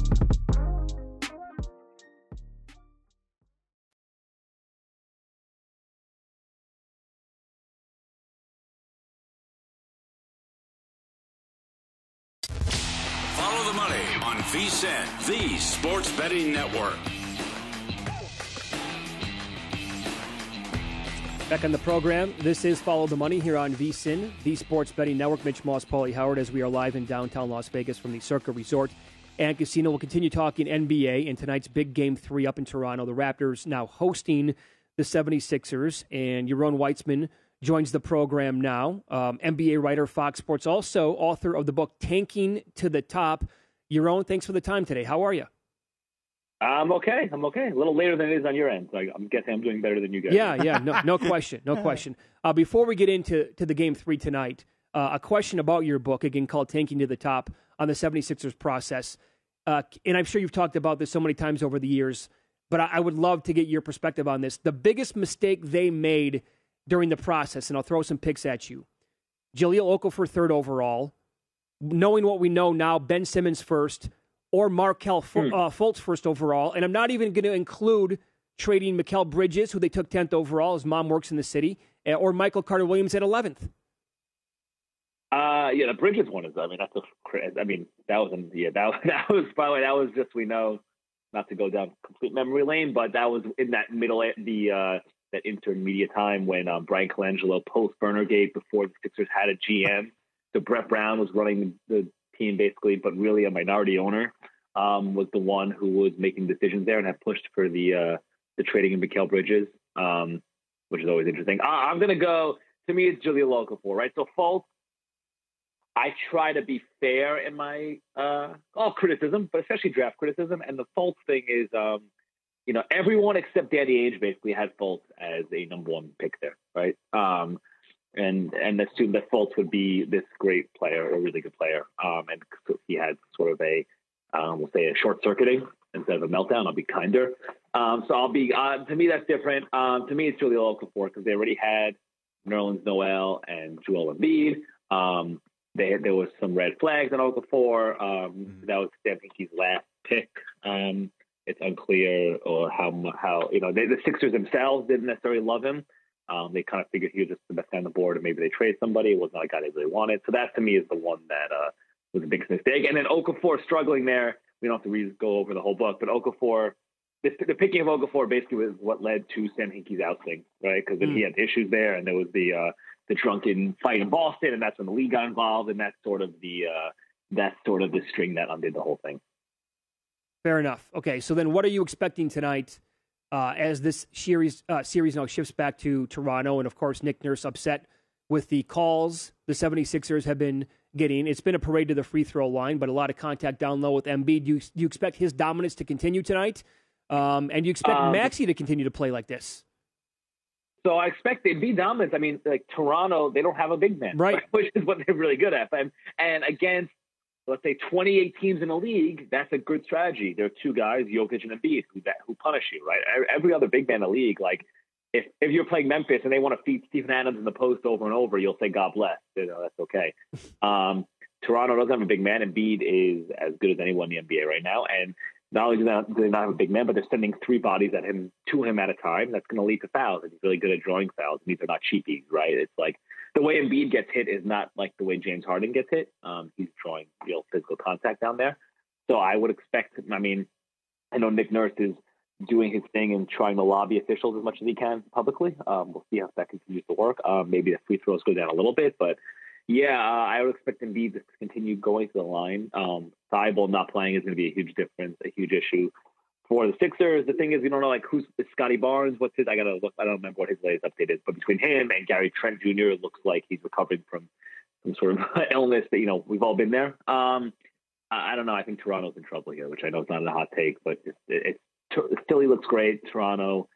A: On VSiN, the sports betting network.
B: Back on the program, this is Follow the Money here on VSiN, the Sports Betting Network. Mitch Moss, Pauly Howard, as we are live in downtown Las Vegas from the Circa Resort and Casino. We'll continue talking NBA in tonight's big game three up in Toronto. The Raptors now hosting the 76ers, and Yaron Weitzman joins the program now. Um, NBA writer, Fox Sports, also author of the book Tanking to the Top. Yaron, thanks for the time today. How are you?
H: I'm okay. I'm okay. A little later than it is on your end. So I'm guessing I'm doing better than you guys.
B: Yeah, yeah, no, no question, no question. Uh, before we get into to the game three tonight, uh, a question about your book, again called Tanking to the Top on the 76ers process. Uh, and I'm sure you've talked about this so many times over the years, but I, I would love to get your perspective on this. The biggest mistake they made during the process, and I'll throw some picks at you. Jahlil Okafor third overall. Knowing what we know now, Ben Simmons first, or Markelle F-
H: Hmm.
B: uh, Fultz first overall. And I'm not even going to include trading Mikal Bridges, who they took 10th overall. His mom works in the city, uh, or Michael Carter Williams at 11th.
H: Uh, yeah, the Bridges one is. I mean, that's a. I mean, that was. Yeah, that that was probably that was just we know, not to go down complete memory lane, but that was in that middle the uh that intermediate time when um, Bryan Colangelo post Burnergate before the Sixers had a GM. So Brett Brown was running the team basically, but really a minority owner. Um, was the one who was making decisions there and had pushed for the uh, the trading of Mikal Bridges, um, which is always interesting. I'm gonna go. To me, it's Jahlil Okafor, right? So Fultz I try to be fair in my uh, all criticism, but especially draft criticism. And the Fultz thing is, um, you know, everyone except Danny Ainge basically had Fultz as a number one pick there, right? Um, and and assumed that Fultz would be this great player, a really good player. Um, and so he had sort of a, um, we'll say, a short circuiting instead of a meltdown. I'll be kinder. Um, so I'll be. Uh, to me, that's different. Um, to me, it's really all Okafor because they already had Nerlens Noel and Joel Embiid. Um, they, there was some red flags on Okafor. Um, That was Sam Hinkie's last pick. Um, it's unclear or how how you know they, the Sixers themselves didn't necessarily love him. Um, they kind of figured he was just the best guy on the board, and maybe they trade somebody. It was not a guy they really wanted. So that to me is the one that uh, was the biggest mistake. And then Okafor struggling there. We don't have to re- go over the whole book, but Okafor, the, the picking of Okafor basically was what led to Sam Hinkie's ousting, right? Because then he had issues there, and there was the uh, the drunken fight in Boston, and that's when the league got involved, and that's sort of the uh, that's sort of the string that undid the whole thing.
B: Fair enough. Okay, so then what are you expecting tonight uh, as this series uh, series now shifts back to Toronto? And of course, Nick Nurse upset with the calls the 76ers have been getting. It's been a parade to the free throw line, but a lot of contact down low with Embiid. Do you, do you expect his dominance to continue tonight? Um, and do you expect
H: Um,
B: Maxey to continue to play like this.
H: So I expect they'd be dominant. I mean, like Toronto, they don't have a big man,
B: Right.
H: Which is what they're really good at. And, and against, let's say, 28 teams in a league, that's a good strategy. There are two guys, Jokic and Embiid, who that, who punish you, right? Every other big man in the league, like if if you're playing Memphis and they want to feed Steven Adams in the post over and over, you'll say God bless. You know, that's okay. Um, Toronto doesn't have a big man. Embiid is as good as anyone in the NBA right now, and not only do they not, do they not have a big man, but they're sending three bodies at him to him at a time. That's going to lead to fouls, and he's really good at drawing fouls. And these are not cheapies, right? It's like the way Embiid gets hit is not like the way James Harden gets hit. Um, he's drawing real physical contact down there. So I would expect. I mean, I know Nick Nurse is doing his thing and trying to lobby officials as much as he can publicly. Um, we'll see how that continues to work. Um, maybe the free throws go down a little bit, but yeah, uh, I would expect Embiid to continue going to the line. Um, Thybulle not playing is going to be a huge difference, a huge issue for the Sixers. The thing is, we don't know like who's Scottie Barnes. What's his? I gotta look. I don't remember what his latest update is. But between him and Gary Trent Jr., it looks like he's recovering from some sort of illness that you know we've all been there. Um, I, I don't know. I think Toronto's in trouble here, which I know is not a hot take, but it's, it's Philly looks great. Toronto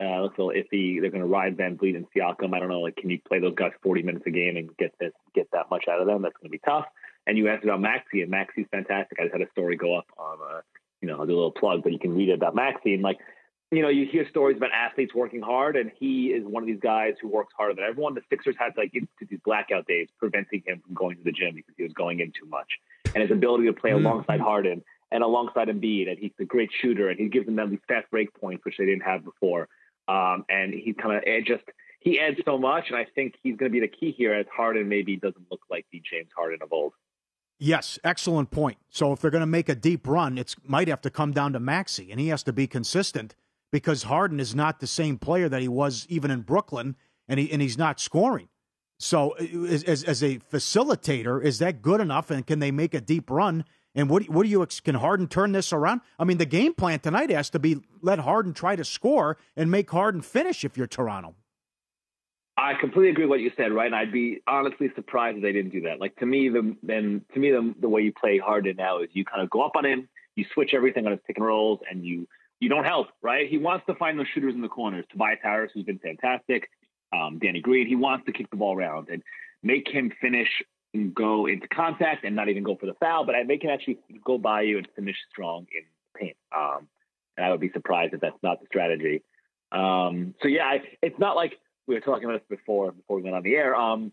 H: uh, looks a little iffy. They're going to ride VanVleet and Siakam. I don't know. Like, can you play those guys 40 minutes a game and get this, get that much out of them? That's going to be tough. And you asked about Maxey, and Maxey's fantastic. I just had a story go up on, uh, you know, I'll do a little plug, but you can read it about Maxey. And like, you know, you hear stories about athletes working hard, and he is one of these guys who works harder than everyone. The Sixers had like these blackout days preventing him from going to the gym because he was going in too much. And his ability to play alongside Harden and alongside Embiid, and he's a great shooter, and he gives them these fast break points, which they didn't have before. Um, and he kind of just he adds so much, and I think he's going to be the key here as Harden maybe doesn't look like the James Harden of old.
C: Yes, excellent point. So if they're going to make a deep run, it might have to come down to Maxey, and he has to be consistent because Harden is not the same player that he was even in Brooklyn, and he and he's not scoring. So as, as, as a facilitator, is that good enough? And can they make a deep run? And what what do you can Harden turn this around? I mean, the game plan tonight has to be let Harden try to score and make Harden finish. If you're Toronto,
H: I completely agree with what you said, right? And I'd be honestly surprised if they didn't do that. Like to me, the then to me the the way you play Harden now is you kind of go up on him, you switch everything on his pick and rolls, and you you don't help, right? He wants to find those shooters in the corners. Tobias Harris, who's been fantastic, um, Danny Green, he wants to kick the ball around and make him finish go into contact and not even go for the foul, but they can actually go by you and finish strong in paint. Um, and I would be surprised if that's not the strategy. Um, so yeah, I, it's not like we were talking about this before before we went on the air. Um,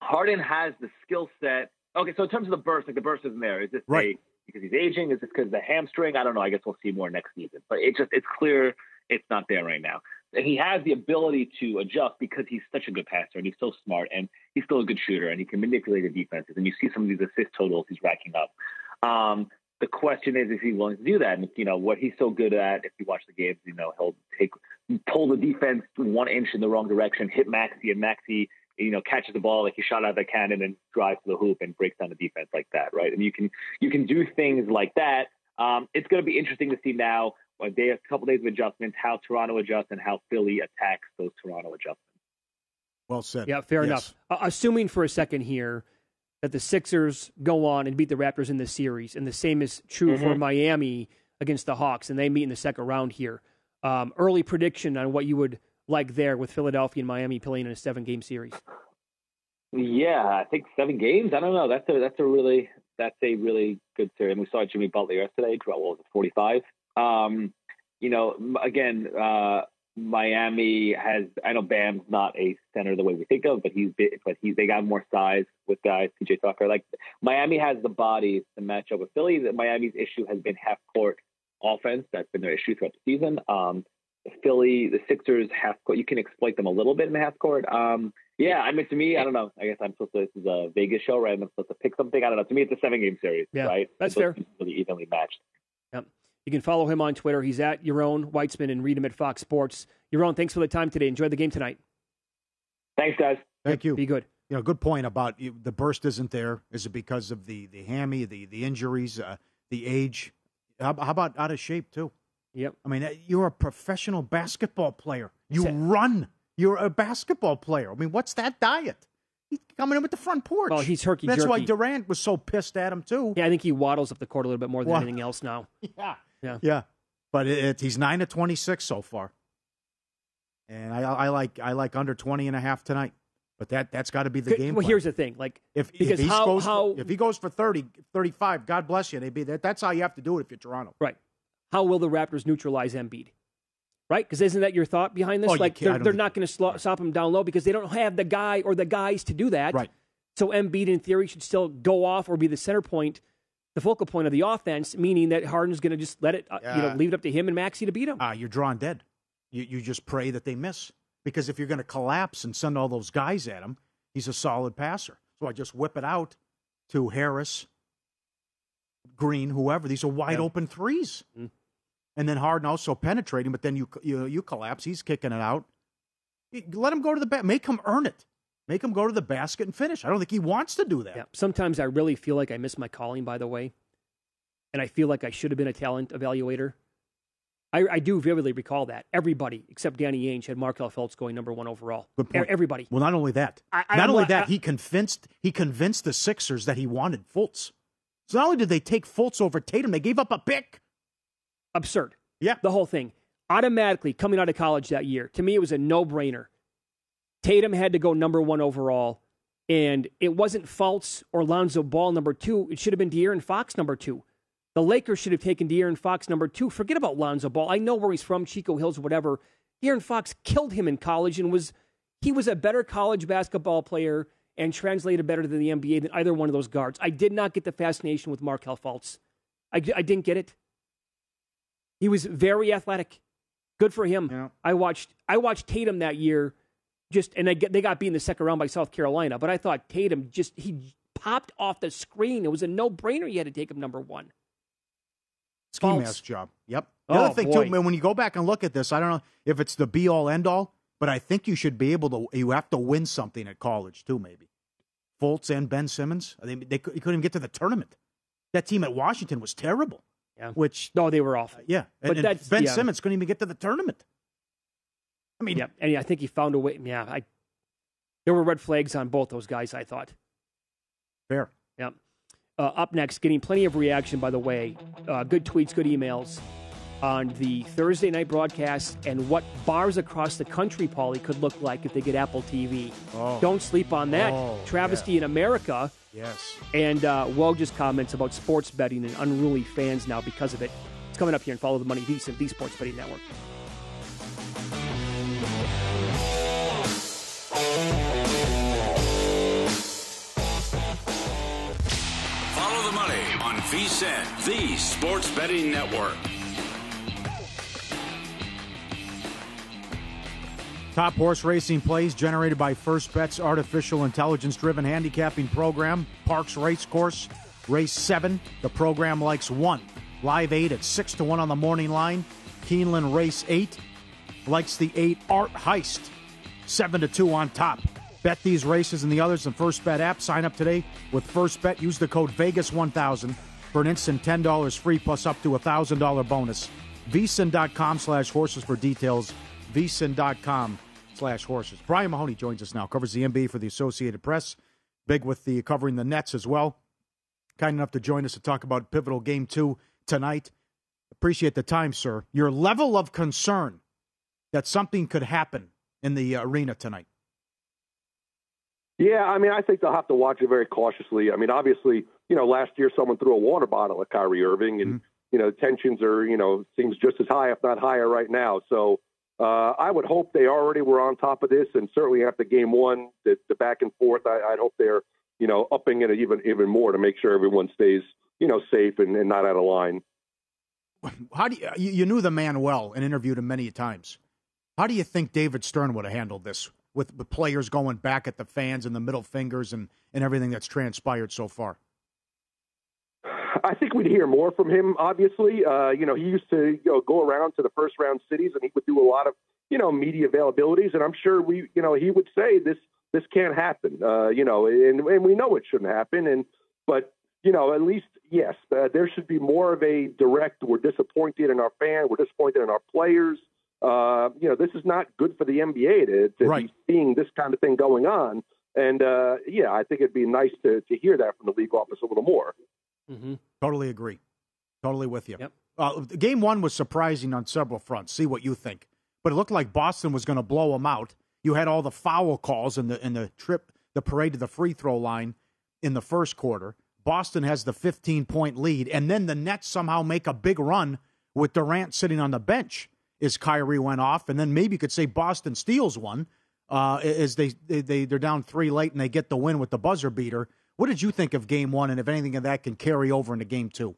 H: Harden has the skill set. Okay, so in terms of the burst, like the burst isn't there. Is this right. a, because he's aging? Is this because of the hamstring? I don't know. I guess we'll see more next season. But it just it's clear it's not there right now. And he has the ability to adjust because he's such a good passer and he's so smart and he's still a good shooter and he can manipulate the defenses. And you see some of these assist totals he's racking up. Um, the question is, is he willing to do that? And you know what he's so good at. If you watch the games, you know he'll take pull the defense one inch in the wrong direction, hit Maxey, and Maxey, you know, catches the ball like he shot out of the cannon and drives to the hoop and breaks down the defense like that, right? And you can you can do things like that. Um, it's going to be interesting to see now a day, a couple days of adjustments, how Toronto adjusts and how Philly attacks those Toronto adjustments.
C: Well said.
B: Yeah, fair
C: yes.
B: enough. Uh, assuming for a second here that the Sixers go on and beat the Raptors in this series, and the same is true mm-hmm. for Miami against the Hawks, and they meet in the second round here. Um, early prediction on what you would like there with Philadelphia and Miami playing in a seven game series.
H: Yeah, I think seven games. I don't know. That's a that's a really that's a really good series. And we saw Jimmy Butler yesterday. What was it, forty five? Um, you know, again, uh, Miami has. I know Bam's not a center the way we think of, but he's but he's they got more size with guys. PJ Tucker, like Miami has the bodies to match up with Philly. That Miami's issue has been half court offense. That's been their issue throughout the season. Um, Philly, the Sixers half court. You can exploit them a little bit in the half court. Um, yeah, I mean, to me, I don't know. I guess I'm supposed to. This is a Vegas show, right? I'm supposed to pick something. I don't know. To me, it's a seven game series,
B: yeah,
H: right?
B: That's fair.
H: Really evenly matched.
B: Yep. You can follow him on Twitter. He's at Yaron Weitzman and read him at Fox Sports. Yaron. Thanks for the time today. Enjoy the game tonight.
H: Thanks, guys.
C: Thank you.
B: Be good.
C: You know, good point about you, the burst isn't there. Is it because of the the hammy, the the injuries, uh, the age? How, how about out of shape too?
B: Yep.
C: I mean, uh, you're a professional basketball player. You run. You're a basketball player. I mean, what's that diet? He's coming in with the front porch.
B: Well, he's herky
C: That's
B: jerky.
C: why Durant was so pissed at him too.
B: Yeah, I think he waddles up the court a little bit more than
C: Well-
B: anything else now.
C: Yeah.
B: Yeah.
C: Yeah. But it, it, he's nine to twenty six so far, and I, I like I like under 20 and a half tonight. But that that's got to be the game.
B: Well,
C: plan.
B: here's the thing: like
C: if
B: because
C: if he
B: how,
C: goes
B: how
C: for, if he goes for 30, 35, God bless you. They be that, that's how you have to do it if you're Toronto.
B: right, how will the Raptors neutralize Embiid? Right, because isn't that your thought behind this?
C: Oh,
B: like they're, they're not going to stop him down low because they don't have the guy or the guys to do that.
C: Right.
B: So Embiid, in theory, should still go off or be the center point, the focal point of the offense, meaning that Harden's going to just let it, uh, you know, leave it up to him and Maxey to beat him.
C: Ah, you're drawn dead. You you just pray that they miss because if you're going to collapse and send all those guys at him, he's a solid passer. So I just whip it out to Harris, Green, whoever. These are wide
B: Yeah.
C: open threes, and then Harden also penetrating. But then you you you collapse. He's kicking it out. Let him go to the bat. Make him earn it. Make him go to the basket and finish. I don't think he wants to do that.
B: Yeah. Sometimes I really feel like I miss my calling, by the way. And I feel like I should have been a talent evaluator. I, I do vividly recall that. Everybody except Danny Ainge had Markelle Fultz going number one overall.
C: Good point.
B: E- Everybody.
C: Well, not only that,
B: I- I-
C: not
B: I'm
C: only
B: not-
C: that,
B: I-
C: he convinced he convinced the Sixers that he wanted Fultz. So not only did they take Fultz over Tatum, they gave up a pick.
B: Absurd.
C: Yeah.
B: The whole thing. Automatically coming out of college that year, to me, it was a no brainer. Tatum had to go number one overall. And it wasn't Fultz or Lonzo Ball number two. It should have been De'Aaron Fox number two. The Lakers should have taken De'Aaron Fox number two. Forget about Lonzo Ball. I know where he's from, Chino Hills, whatever. De'Aaron Fox killed him in college and was he was a better college basketball player and translated better to the NBA than either one of those guards. I did not get the fascination with Markelle Fultz. I, I didn't get it. He was very athletic. Good for him. I watched I watched Tatum that year just and they, they got beat in the second round by South Carolina, but I thought Tatum just he popped off the screen. It was a no-brainer you had to take him number 1.
C: Ski mask job. Yep. The
B: Oh,
C: other thing
B: boy.
C: too, man, when you go back and look at this, I don't know if it's the be all end all, but I think you should be able to. You have to win something at college too, maybe. Fultz and Ben Simmons, they they couldn't even get to the tournament. That team at Washington was terrible.
B: Yeah.
C: Which
B: no, they were awful.
C: Yeah,
B: But
C: and, and Ben
B: yeah.
C: Simmons couldn't even get to the tournament. I mean,
B: yeah, and I think he found a way. Yeah, I there were red flags on both those guys. I thought.
C: Fair.
B: Yeah. Uh, up next, getting plenty of reaction, by the way. Uh, good tweets, good emails on the Thursday night broadcast and what bars across the country, Pauly, could look like if they get Apple TV.
C: Oh.
B: Don't sleep on that.
C: Oh,
B: Travesty
C: yeah.
B: in America.
C: Yes.
B: And uh, Woj comments about sports betting and unruly fans now because of it. It's coming up here and follow the money, VSiN, the Sports Betting Network.
A: On VSiN, the Sports Betting Network.
C: Top horse racing plays generated by First Bet's artificial intelligence driven handicapping program, Parx Race Course, Race 7. The program likes 1. Live 8 at 6 to 1 on the morning line. Keeneland Race 8 likes the 8 Art Heist, 7 to 2 on top. Bet these races and the others in First Bet app. Sign up today with First Bet. Use the code Vegas1000 for an instant $10 free plus up to a $1,000 bonus. VSiN.com slash horses for details. VSiN.com slash horses. Brian Mahoney joins us now. Covers the NBA for the Associated Press. Big with the covering the Nets as well. Kind enough to join us to talk about pivotal game two tonight. Appreciate the time, sir. Your level of concern that something could happen in the arena tonight.
I: Yeah, I mean, I think they'll have to watch it very cautiously. I mean, obviously, you know, last year someone threw a water bottle at Kyrie Irving, and you know, tensions are, you know, seems just as high, if not higher, right now. So uh, I would hope they already were on top of this, and certainly after Game One, the, the back and forth, I, I'd hope they're, you know, upping it even even more to make sure everyone stays, you know, safe and, and not out of line.
C: How do you, you you knew the man well and interviewed him many times? How do you think David Stern would have handled this with the players going back at the fans and the middle fingers and, and everything that's transpired so far?
I: I think we'd hear more from him. Obviously, uh, you know, he used to you know, go around to the first round cities, and he would do a lot of you know media availabilities. And I'm sure we, you know, he would say this this can't happen. Uh, you know, and, and we know it shouldn't happen. And but you know, at least yes, uh, there should be more of a direct. We're disappointed in our fan. We're disappointed in our players. Uh, you know, this is not good for the NBA to, to
C: Right.
I: be seeing this kind of thing going on. And uh, yeah, I think it'd be nice to to hear that from the league office a little more.
B: Mm-hmm.
C: Totally agree. Totally with you.
B: Yep.
C: Uh, game one was surprising on several fronts. See what you think. But it looked like Boston was going to blow them out. You had all the foul calls in the in the trip, the parade to the free throw line in the first quarter. Boston has the 15 point lead, and then the Nets somehow make a big run with Durant sitting on the bench as Kyrie went off, and then maybe you could say Boston steals one uh, as they, they they're down three late and they get the win with the buzzer beater. What did you think of Game One, and if anything of that can carry over into Game Two?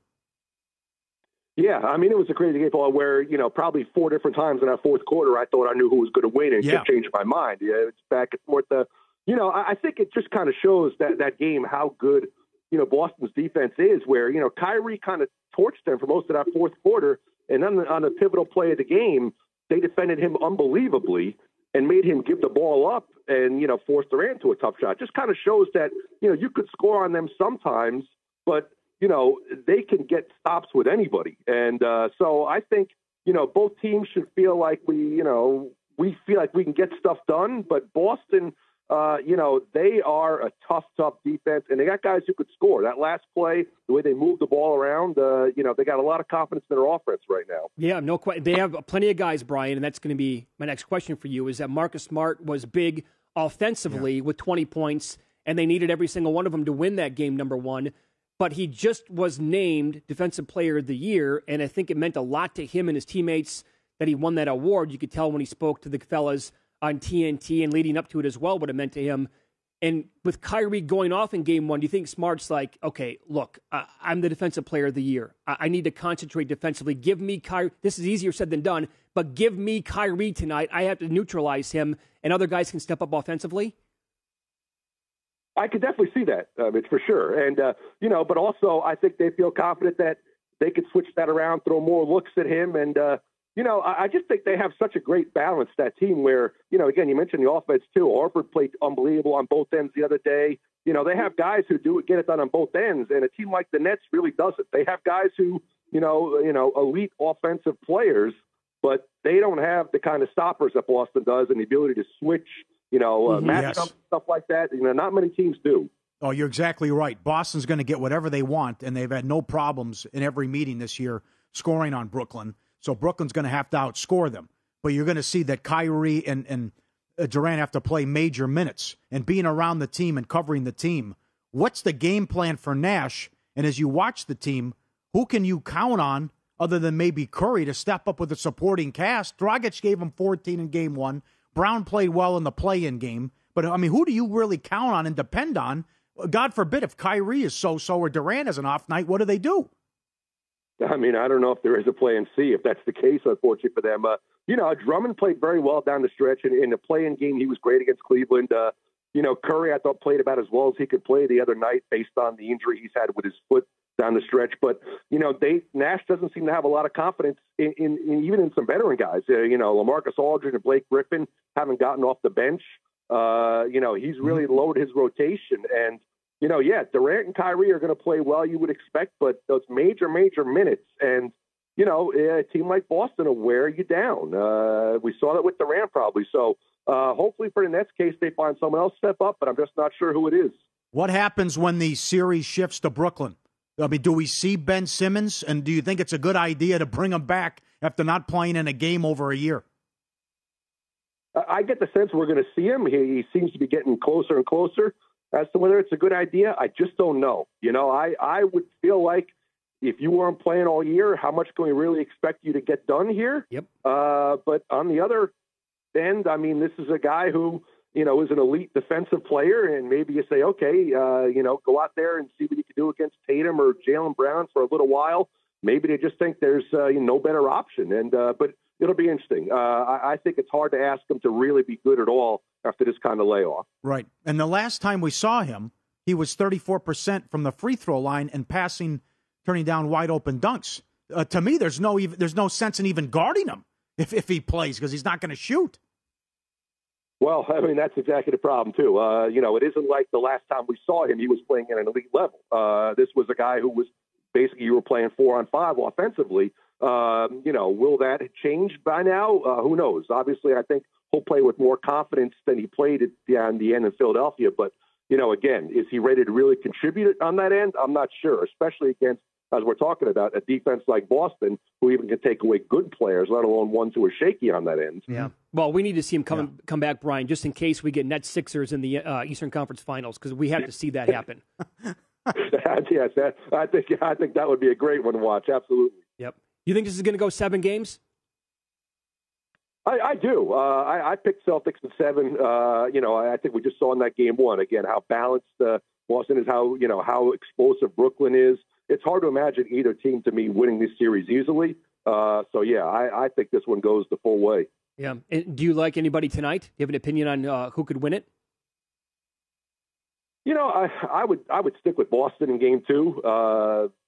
I: Yeah, I mean, it was a crazy game ball where, you know, probably four different times in that fourth quarter, I thought I knew who was going to win and
C: yeah.
I: kept changing my mind. Yeah, it's back and forth. Uh, you know, I, I think it just kind of shows that, that game how good, you know, Boston's defense is, where, you know, Kyrie kind of torched them for most of that fourth quarter. And then on the pivotal play of the game, they defended him unbelievably and made him give the ball up and, you know, force Durant to a tough shot. Just kind of shows that, you know, you could score on them sometimes, but you know, they can get stops with anybody. And uh, so I think, you know, both teams should feel like we, you know, we feel like we can get stuff done. But Boston, uh, you know, they are a tough, tough defense, and they got guys who could score. That last play, the way they moved the ball around, uh, you know, they got a lot of confidence in their offense right now.
B: Yeah, no question. They have plenty of guys, Brian, and that's going to be my next question for you. Is that Marcus Smart was big offensively yeah. with 20 points, and they needed every single one of them to win that game. Number one but he just was named Defensive Player of the Year, and I think it meant a lot to him and his teammates that he won that award. You could tell when he spoke to the fellas on TNT and leading up to it as well what it meant to him. And with Kyrie going off in game one, do you think Smart's like, okay, look, uh, I'm the defensive player of the year. I-, I need to concentrate defensively. Give me Kyrie. This is easier said than done, but give me Kyrie tonight. I have to neutralize him, and other guys can step up offensively.
I: I could definitely see that, um, it's for sure. And, uh, you know, but also I think they feel confident that they could switch that around, throw more looks at him. And, uh, you know, I, I just think they have such a great balance, that team, where, you know, again, you mentioned the offense too. Horford played unbelievable on both ends the other day. You know, they have guys who do it, get it done on both ends, and a team like the Nets really doesn't. They have guys who, you know, you know, elite offensive players, but they don't have the kind of stoppers that Boston does and the ability to switch you know, uh, mm-hmm. yes. stuff like that. You know, not many teams do.
C: Oh, you're exactly right. Boston's going to get whatever they want, and they've had no problems in every meeting this year scoring on Brooklyn. So Brooklyn's going to have to outscore them. But you're going to see that Kyrie and, and uh, Durant have to play major minutes and being around the team and covering the team. What's the game plan for Nash? And as you watch the team, who can you count on other than maybe Curry to step up with a supporting cast? Dragic gave him 14 in game one. Brown played well in the play-in game, but I mean, who do you really count on and depend on? God forbid if Kyrie is so-so or Durant has an off night, what do they do?
I: I mean, I don't know if there is a play in C if that's the case. Unfortunately for them, uh, you know, Drummond played very well down the stretch, and in the play-in game, he was great against Cleveland. Uh, you know, Curry, I thought played about as well as he could play the other night, based on the injury he's had with his foot down the stretch. But you know, they Nash doesn't seem to have a lot of confidence in, in, in even in some veteran guys. Uh, you know, LaMarcus Aldridge and Blake Griffin haven't gotten off the bench. Uh, you know, he's really mm-hmm. lowered his rotation, and you know, yeah, Durant and Kyrie are going to play well, you would expect, but those major, major minutes and. You know, a team like Boston will wear you down. Uh, we saw that with Durant probably. So uh, hopefully for the Nets case, they find someone else step up, but I'm just not sure who it is.
C: What happens when the series shifts to Brooklyn? I mean, do we see Ben Simmons, and do you think it's a good idea to bring him back after not playing in a game over a year?
I: I get the sense we're going to see him. He, he seems to be getting closer and closer. As to whether it's a good idea, I just don't know. You know, I, I would feel like if you weren't playing all year, how much can we really expect you to get done here?
B: Yep.
I: Uh, but on the other end, I mean, this is a guy who you know, is an elite defensive player, and maybe you say, okay, uh, you know, go out there and see what you can do against Tatum or Jaylen Brown for a little while. Maybe they just think there's uh, you know, no better option, and uh, but it'll be interesting. Uh, I, I think it's hard to ask them to really be good at all after this kind of layoff.
C: Right, and the last time we saw him, he was 34% from the free throw line and passing, turning down wide open dunks. Uh, to me, there's no even, there's no sense in even guarding him if if he plays because he's not going to shoot.
I: Well, I mean that's exactly the problem too. Uh, you know, it isn't like the last time we saw him; he was playing at an elite level. Uh, this was a guy who was basically you were playing four on five offensively. Um, you know, will that change by now? Uh, who knows? Obviously, I think he'll play with more confidence than he played at the, on the end in Philadelphia. But you know, again, is he ready to really contribute on that end? I'm not sure, especially against as we're talking about, a defense like Boston, who even can take away good players, let alone ones who are shaky on that end.
B: Yeah. Well, we need to see him come yeah. come back, Brian, just in case we get Nets Sixers in the uh, Eastern Conference Finals, because we have to see that happen.
I: yes, that, I think I think that would be a great one to watch. Absolutely.
B: Yep. You think this is going to go seven games?
I: I, I do. Uh, I, I picked Celtics in seven. Uh, you know, I think we just saw in that game one again how balanced uh, Boston is, how you know how explosive Brooklyn is. It's hard to imagine either team to me winning this series easily. Uh, so yeah, I, I think this one goes the full way.
B: Yeah. And do you like anybody tonight? Do you have an opinion on uh, who could win it?
I: You know, I, I would I would stick with Boston in Game Two.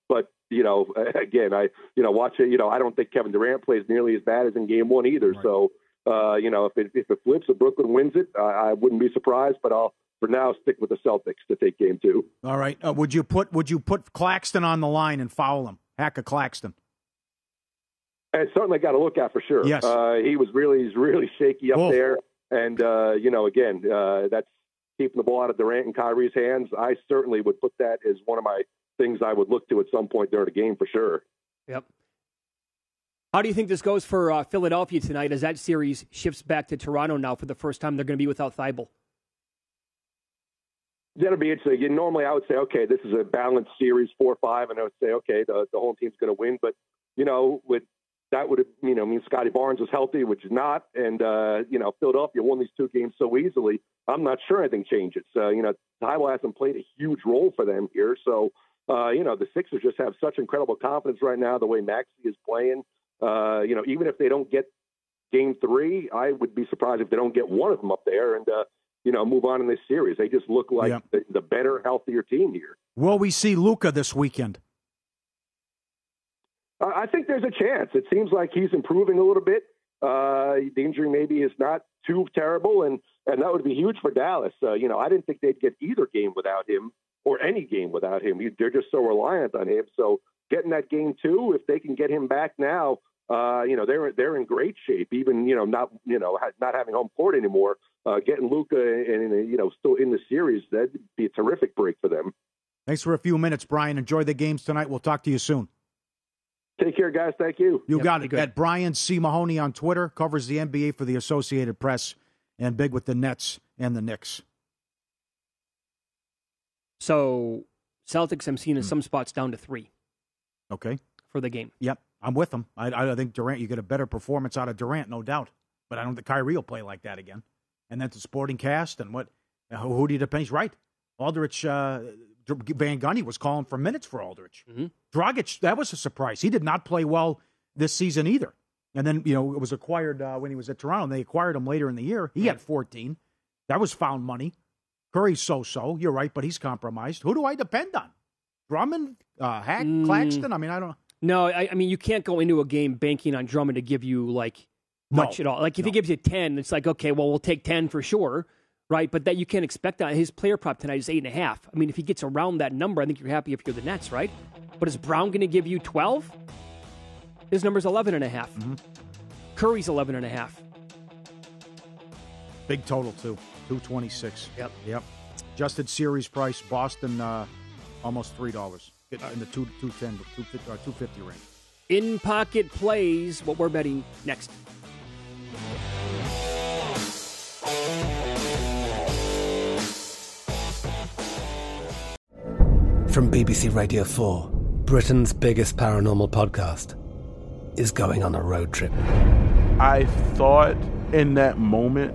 I: But you know, again, I you know watch it. You know, I don't think Kevin Durant plays nearly as bad as in Game One either. Right. So uh, you know, if it if it flips if Brooklyn wins it, I, I wouldn't be surprised. But I'll for now stick with the Celtics to take Game Two.
C: All right. Uh, would you put Would you put Claxton on the line and foul him? Hack a Claxton.
I: And certainly got to look at for sure.
C: Yes,
I: uh, he was really he's really shaky up there, and uh, you know, again, uh, that's keeping the ball out of Durant and Kyrie's hands. I certainly would put that as one of my things I would look to at some point during the game for sure.
B: Yep. How do you think this goes for uh, Philadelphia tonight as that series shifts back to Toronto now for the first time? They're going to be without Thybulle.
I: That'll be interesting. Normally, I would say, okay, this is a balanced series, four five, and I would say, okay, the the home team's going to win. But you know, with that would have, you know mean Scottie Barnes was healthy, which is not, and uh, you know Philadelphia won these two games so easily. I'm not sure anything changes. Uh, you know, Thybulle hasn't played a huge role for them here, so uh, you know, the Sixers just have such incredible confidence right now, the way Maxey is playing. Uh, you know, even if they don't get game three, I would be surprised if they don't get one of them up there and, uh, you know, move on in this series. They just look like the, the, better, healthier team here.
C: Will we see Luka this weekend?
I: I think there's a chance. It seems like he's improving a little bit. Uh, the injury maybe is not too terrible, and and that would be huge for Dallas. Uh, you know, I didn't think they'd get either game without him or any game without him. They're just so reliant on him. So getting that game too, if they can get him back now, uh, you know they're they're in great shape. Even you know not you know not having home court anymore, uh, getting Luka and you know still in the series, that'd be a terrific break for them.
C: Thanks for a few minutes, Brian. Enjoy the games tonight. We'll talk to you soon.
I: Take care, guys. Thank you.
C: You yep, got it. At Brian C. Mahoney on Twitter covers the NBA for the Associated Press and big with the Nets and the Knicks.
B: So Celtics, I'm seeing in hmm. some spots down to three.
C: Okay.
B: For the game.
C: Yep, I'm with them. I, I think Durant, you get a better performance out of Durant, no doubt. But I don't think Kyrie will play like that again. And then the sporting cast and what? Who, who do you depend? He's right. Aldridge, uh, Van Gundy was calling for minutes for Aldridge.
B: Mm-hmm.
C: Dragic, that was a surprise. He did not play well this season either. And then, you know, it was acquired uh, when he was at Toronto. And they acquired him later in the year. He had 14. That was found money. Curry's so-so. You're right, but he's compromised. Who do I depend on? Drummond, uh, Hack, mm. Claxton. I mean, I don't. know.
B: No, I, I, mean you can't go into a game banking on Drummond to give you like much no. at all. Like if no. he gives you ten, it's like okay, well we'll take ten for sure, right? But that you can't expect that. His player prop tonight is eight and a half. I mean, if he gets around that number, I think you're happy if you're the Nets, right? But is Brown going to give you twelve? His number's eleven and a half.
C: Mm-hmm.
B: Curry's eleven and a half.
C: Big total too. 226.
B: Yep.
C: Yep. Adjusted series price, Boston, uh, almost $3. In the 2, 210, 250, uh, 250 range.
B: In pocket plays, what we're betting next.
J: From BBC Radio 4, Britain's biggest paranormal podcast is going on a road trip.
K: I thought in that moment,